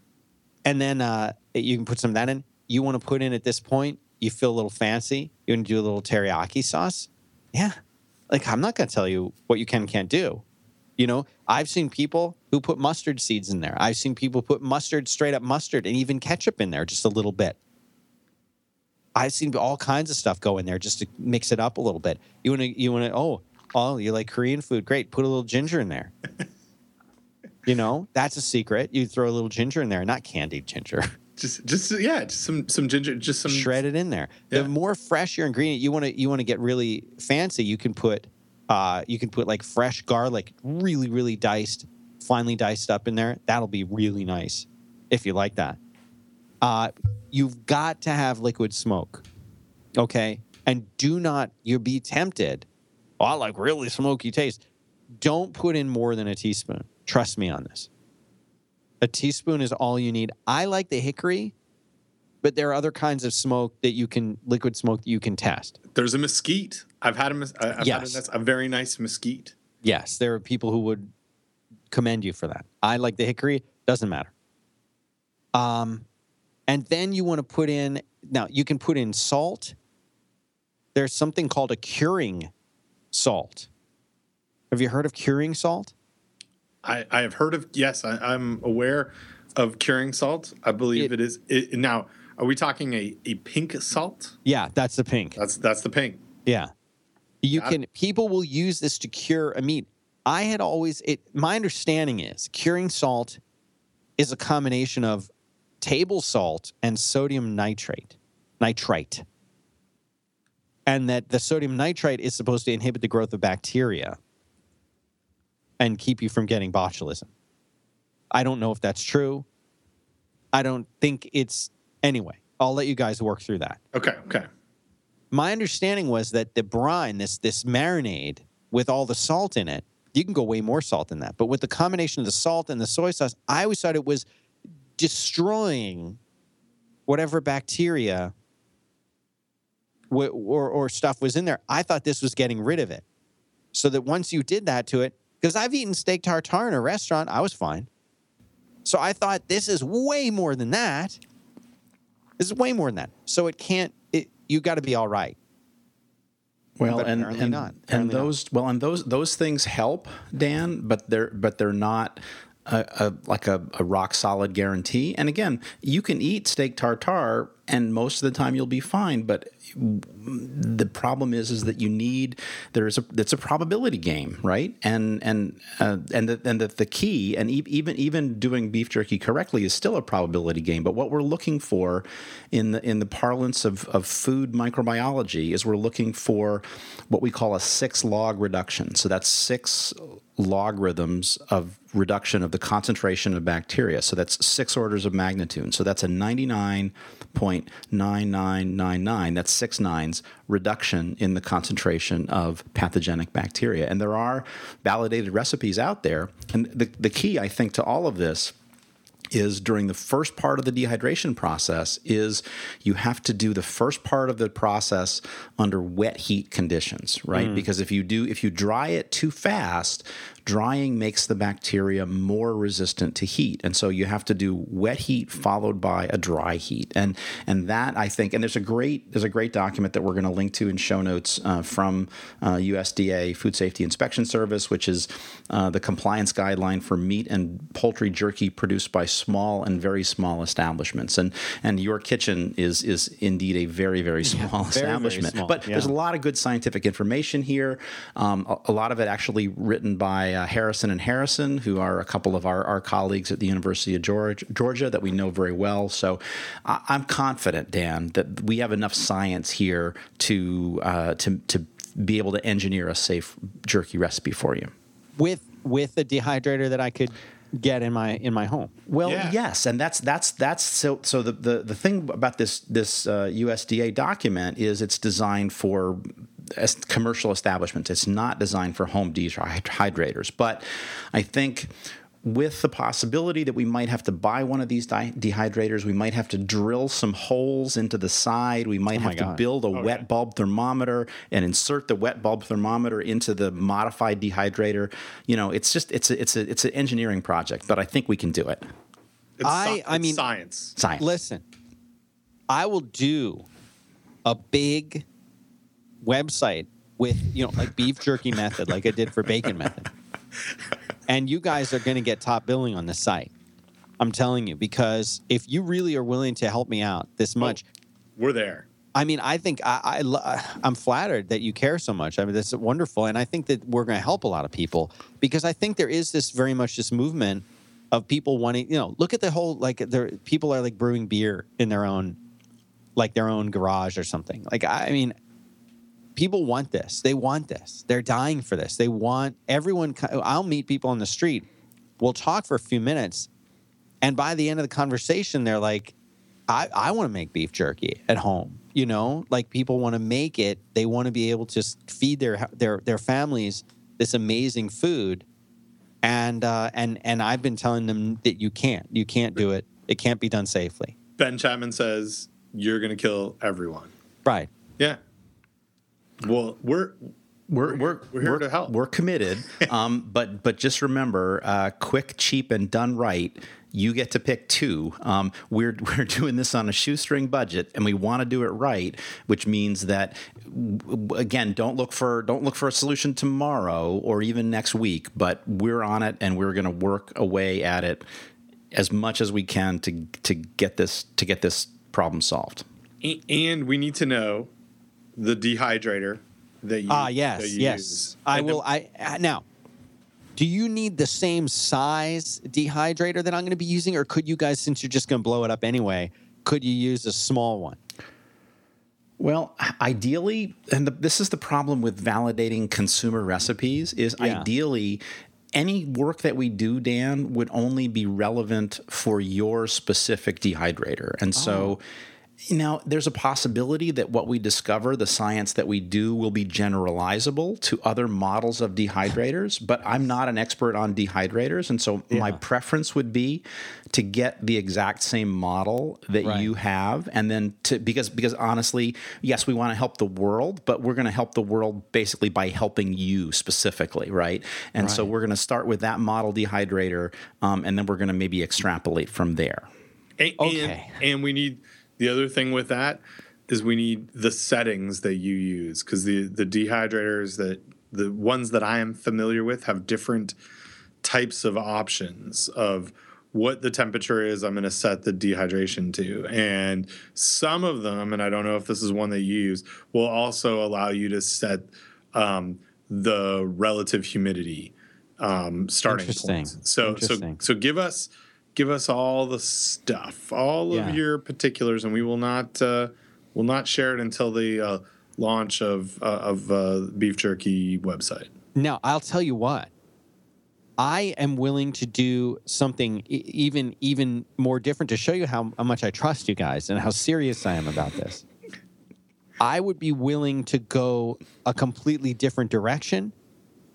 S3: And then uh, you can put some of that in. You want to put in at this point. You feel a little fancy. You want to do a little teriyaki sauce. Yeah, like I'm not going to tell you what you can and can't do. You know, I've seen people who put mustard seeds in there. I've seen people put mustard, straight up mustard, and even ketchup in there just a little bit. I've seen all kinds of stuff go in there just to mix it up a little bit. You want to, you want to, oh, oh, you like Korean food? Great, put a little ginger in there. you know, that's a secret. You throw a little ginger in there, not candied ginger.
S1: Just, just yeah, just some some ginger, just some
S3: shred it in there.
S1: Yeah.
S3: The more fresh your ingredient, you want to you want to get really fancy. You can put uh, you can put like fresh garlic, really really diced, finely diced up in there. That'll be really nice if you like that. Uh, you've got to have liquid smoke, okay? And do not you'll be tempted. Oh, I like really smoky taste. Don't put in more than a teaspoon. Trust me on this. A teaspoon is all you need. I like the hickory, but there are other kinds of smoke that you can liquid smoke that you can test.
S1: There's a mesquite. I've had a mes- I've had
S3: Yes.
S1: a, a very nice mesquite.
S3: Yes, there are people who would commend you for that. I like the hickory. Doesn't matter. Um, and then you want to put in now. You can put in salt. There's something called a curing salt. Have you heard of curing salt?
S1: I, I have heard of yes, I, I'm aware of curing salt. I believe
S3: It-
S1: it is. It, now, are we talking a, a pink salt?
S3: Yeah, that's the pink.
S1: That's that's the pink.
S3: Yeah. You
S1: Got
S3: can people will use this to cure a meat. I had always it my understanding is curing salt is a combination of table salt and sodium nitrate. Nitrite. And that the sodium nitrite is supposed to inhibit the growth of bacteria and keep you from getting botulism. I don't know if that's true. I don't think it's anyway. I'll let you guys work through that
S1: Okay, okay.
S3: my understanding was that the brine, this this marinade with all the salt in it, you can go way more salt than that. But with the combination of the salt and the soy sauce, I always thought it was destroying whatever bacteria w- or, or stuff was in there. I thought this was getting rid of it. So that once you did that to it, because I've eaten steak tartare in a restaurant, I was fine. So I thought this is way more than that. This is way more than that. So it can't. It, you got to be all right.
S2: Well,
S3: But
S2: and and, and
S3: Apparently not.
S2: those well, and those those things help, Dan, but they're but they're not a, a like a, a rock solid guarantee. And again, you can eat steak tartare, and most of the time you'll be fine. But the problem is is that you need there is a it's a probability game, right? And and uh, and the, and that the key and even even doing beef jerky correctly is still a probability game. But what we're looking for in the in the parlance of of food microbiology is we're looking for what we call a six log reduction. So that's six logarithms of reduction of the concentration of bacteria. So that's six orders of magnitude. So that's a 99.9999. That's six nines reduction in the concentration of pathogenic bacteria. And there are validated recipes out there. And the, the key, I think, to all of this is during the first part of the dehydration process is you have to do the first part of the process under wet heat conditions right? Mm. Because if you do if you dry it too fast drying makes the bacteria more resistant to heat. And so you have to do wet heat followed by a dry heat. And and that i think and there's a great there's a great document that we're going to link to in show notes uh, from uh, usda food safety inspection service which is uh, the compliance guideline for meat and poultry jerky produced by small and very small establishments. And and your kitchen is is indeed a very very small
S3: very, very
S2: establishment.
S3: Small,
S2: but there's a lot of good scientific information here. Um, a, a lot of it actually written by uh, harrison and harrison who are a couple of our, our colleagues at the university of georgia, georgia that we know very well so I, i'm confident dan that we have enough science here to uh, to to be able to engineer a safe jerky recipe for you
S3: with with a dehydrator that I could get in my in my home.
S2: Well,
S1: Yeah.
S2: yes, and that's that's that's so so the, the the thing about this this uh, USDA document is it's designed for as commercial establishments. It's not designed for home dehydrators. But I think with the possibility that we might have to buy one of these di- dehydrators. We might have to drill some holes into the side. We might
S3: Oh my
S2: have to build a oh, wet bulb thermometer and insert the wet bulb thermometer into the modified dehydrator. You know, it's just it's a, it's a it's an engineering project, but I think we can do it.
S1: It's
S3: I-
S1: sci-
S3: I mean-
S1: science.
S2: Science.
S3: Listen, I will do a big website with, you know, like beef jerky method, like I did for bacon method. And you guys are going to get top billing on the site. I'm telling you, because if you really are willing to help me out this oh, much,
S1: We're there.
S3: I mean, I think I, I i'm flattered that you care so much. I mean, that's wonderful, and I think that we're going to help a lot of people because I think there is this very much this movement of people wanting. You know, look at the whole like there people are like brewing beer in their own, like their own garage or something. Like I mean, people want this. They want this. They're dying for this. They want everyone. I'll meet people on the street. We'll talk for a few minutes, and by the end of the conversation, they're like, I, I want to make beef jerky at home. You know, like people want to make it. They want to be able to feed their their their families this amazing food, and uh, and and I've been telling them that you can't. You can't do it. It can't be done safely.
S1: Ben Chapman says you're going to kill everyone.
S3: Right.
S1: Yeah. Well, we're
S2: We're we're
S1: we're here to help.
S2: We're committed, um, but but just remember, uh, quick, cheap, and done right. You get to pick two. Um, we're we're doing this on a shoestring budget, and we want to do it right, which means that again, don't look for don't look for a solution tomorrow or even next week. But we're on it, and we're going to work away at it as much as we can to to get this to get this problem solved.
S1: and we need to know the dehydrator that you
S3: Ah,
S1: that
S3: yes,
S1: you
S3: yes.
S1: use.
S3: I
S1: And
S3: will. I uh, now. Do you need the same size dehydrator that I'm going to be using, or could you guys, since you're just going to blow it up anyway, could you use a small one?
S2: Well, ideally, and the, this is the problem with validating consumer recipes is
S3: Yeah.
S2: ideally any work that we do, Dan, would only be relevant for your specific dehydrator. And so now there's a possibility that what we discover, the science that we do, will be generalizable to other models of dehydrators. But I'm not an expert on dehydrators. And so my preference would be to get the exact same model that
S3: Right.
S2: you have and then to because because honestly yes we want to help the world but we're going to help the world basically by helping you specifically right and so we're going to start with that model dehydrator um, and then we're going to maybe extrapolate from there
S1: And,
S3: Okay.
S1: and, and we need the other thing with that is we need the settings that you use because the the dehydrators that the ones that I am familiar with have different types of options of what the temperature is I'm going to set the dehydration to. And some of them, and I don't know if this is one that you use, will also allow you to set um, the relative humidity um, starting
S3: Interesting.
S1: points. So, so, so give us give us all the stuff, all
S3: Yeah.
S1: of your particulars, and we will not uh, will not share it until the uh, launch of uh, of uh, beef jerky website.
S3: Now, I'll tell you what. I am willing to do something even even more different to show you how, how much I trust you guys and how serious I am about this. I would be willing to go a completely different direction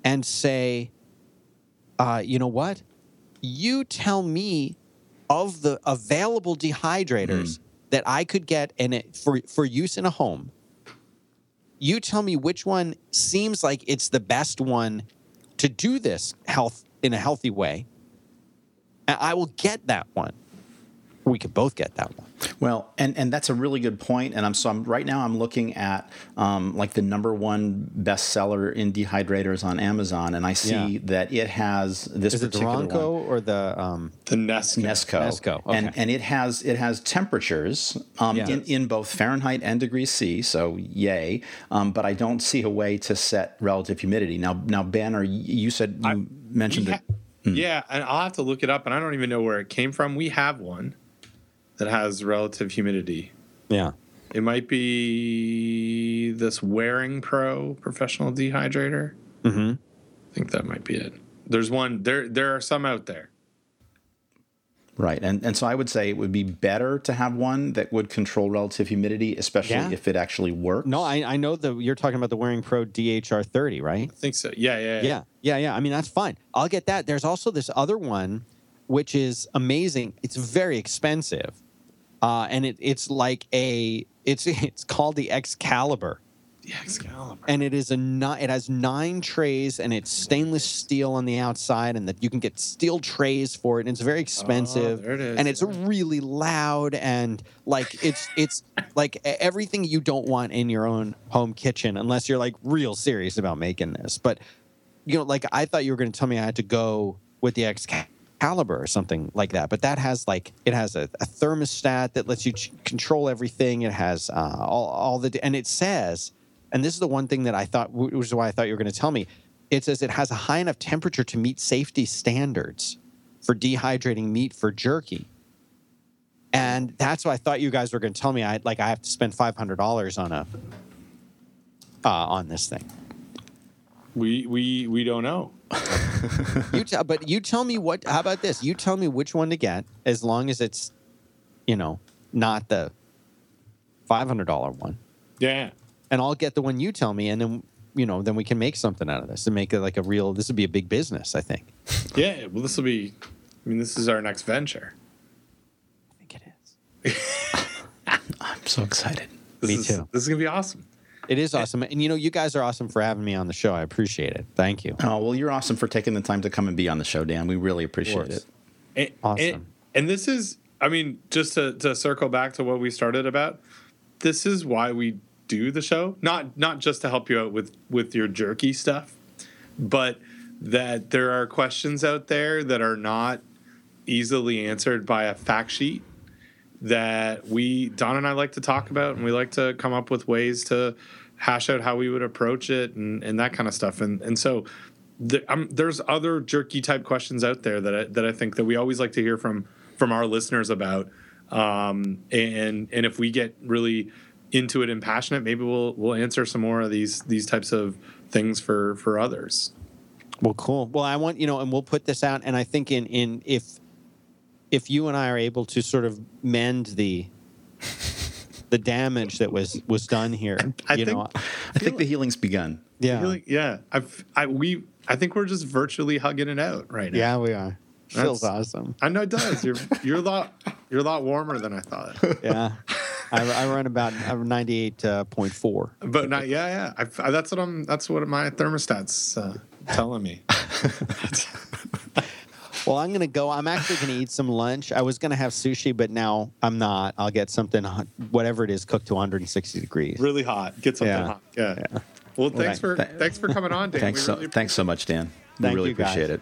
S3: and say, uh, you know what? You tell me of the available dehydrators hmm. that I could get in it for for use in a home you tell me which one seems like it's the best one to do this health in a healthy way and i will get that one. We could both get that one
S2: Well, and, and that's a really good point. And I'm so I'm, right now I'm looking at um, like the number one bestseller in dehydrators on Amazon, and I see
S3: Yeah.
S2: that it has this
S3: is it the
S2: particular
S3: ronco
S2: one.
S3: or the um
S1: The Nesco.
S2: Nesco,
S3: Nesco,
S2: and
S3: okay.
S2: and it has it has temperatures um,
S3: Yeah.
S2: in, in both Fahrenheit and degrees C, so yay. Um, but I don't see a way to set relative humidity. Now, now Ben, or you said you mentioned
S1: it.
S2: that.
S1: ha- Yeah, and I'll have to look it up, and I don't even know where it came from. We have one that has relative humidity.
S3: yeah
S1: It might be this Waring Pro professional dehydrator.
S3: mm-hmm.
S1: I think that might be it. There's one. There, there are some out there.
S2: Right, and and so I would say it would be better to have one that would control relative humidity, especially
S3: Yeah.
S2: if it actually works.
S3: No, I, I know the you're talking about the Waring Pro DHR 30, right?
S1: I think so. Yeah, yeah,
S3: Yeah, yeah, yeah. I mean, that's fine. I'll get that. There's also this other one, which is amazing. It's very expensive, uh, and it, it's like a it's it's called the Excalibur,
S1: The Excalibur.
S3: and it is a ni- it has nine trays, and it's stainless steel on the outside, and that you can get steel trays for it. And it's very expensive,
S1: Oh, there it is,
S3: and it's really loud, and like it's it's like everything you don't want in your own home kitchen, unless you're like real serious about making this, but you know, like I thought you were going to tell me I had to go with the Excalibur or something like that, but that has like it has a, a thermostat that lets you ch- control everything. It has uh, all all the and it says, and this is the one thing that I thought, which is why I thought you were going to tell me. It says it has a high enough temperature to meet safety standards for dehydrating meat for jerky. And that's why I thought you guys were going to tell me I like I have to spend five hundred dollars on a uh, on this thing.
S1: We we we don't know.
S3: you tell, but you tell me what. How about this? You tell me which one to get, as long as it's, you know, not the five hundred dollar one,
S1: Yeah.
S3: and I'll get the one you tell me, and then you know, then we can make something out of this and make it like a real. This would be a big business, I think.
S1: Yeah. Well, this will be. I mean, this is our next venture.
S3: I think it is.
S2: I'm so excited.
S1: This
S3: Me
S1: is,
S3: too.
S1: This is gonna be awesome.
S3: It is eh. awesome, and you know, you guys are awesome for having me on the show. I appreciate it. Thank you.
S2: Oh well, you're awesome for taking the time to come and be on the show, Dan. We really appreciate it.
S1: And,
S3: Awesome.
S1: And, and this is, I mean, just to, to circle back to what we started about, this is why we do the show. Not not just to help you out with with your jerky stuff, but that there are questions out there that are not easily answered by a fact sheet that we Don and I like to talk about, and we like to come up with ways to hash out how we would approach it and, and that kind of stuff. And and so the, um, there's other jerky type questions out there that I, that I think that we always like to hear from from our listeners about. Um, and and if we get really into it and passionate, maybe we'll we'll answer some more of these these types of things for for others.
S3: Well, cool. Well, I want you know, and we'll put this out. And I think in in if if you and I are able to sort of mend the the damage that was was done here,
S1: I
S3: you
S1: think-
S3: know,
S2: I think the healing's begun.
S3: yeah,
S1: Really, yeah. I've I we I think we're just virtually hugging it out right now.
S3: yeah, we are. Feels
S1: That's-
S3: awesome.
S1: I know it does. You're you're a lot you're a lot warmer than I thought.
S3: Yeah, I, I run about ninety eight point four.
S1: But not yeah yeah. I, I- that's what I'm. That's what my thermostat's uh, telling me.
S3: Well, I'm gonna go. I'm actually gonna eat some lunch. I was gonna have sushi, but now I'm not. I'll get something, whatever it is, cooked to 160 degrees.
S1: Really hot. Get something
S3: Yeah.
S1: hot. Yeah.
S3: Yeah.
S1: Well, thanks
S3: Well,
S1: for thanks for coming on, Dan.
S2: Thanks
S1: We
S2: so thanks so much, Dan. We
S3: Thank
S2: really
S3: you, guys.
S2: appreciate it.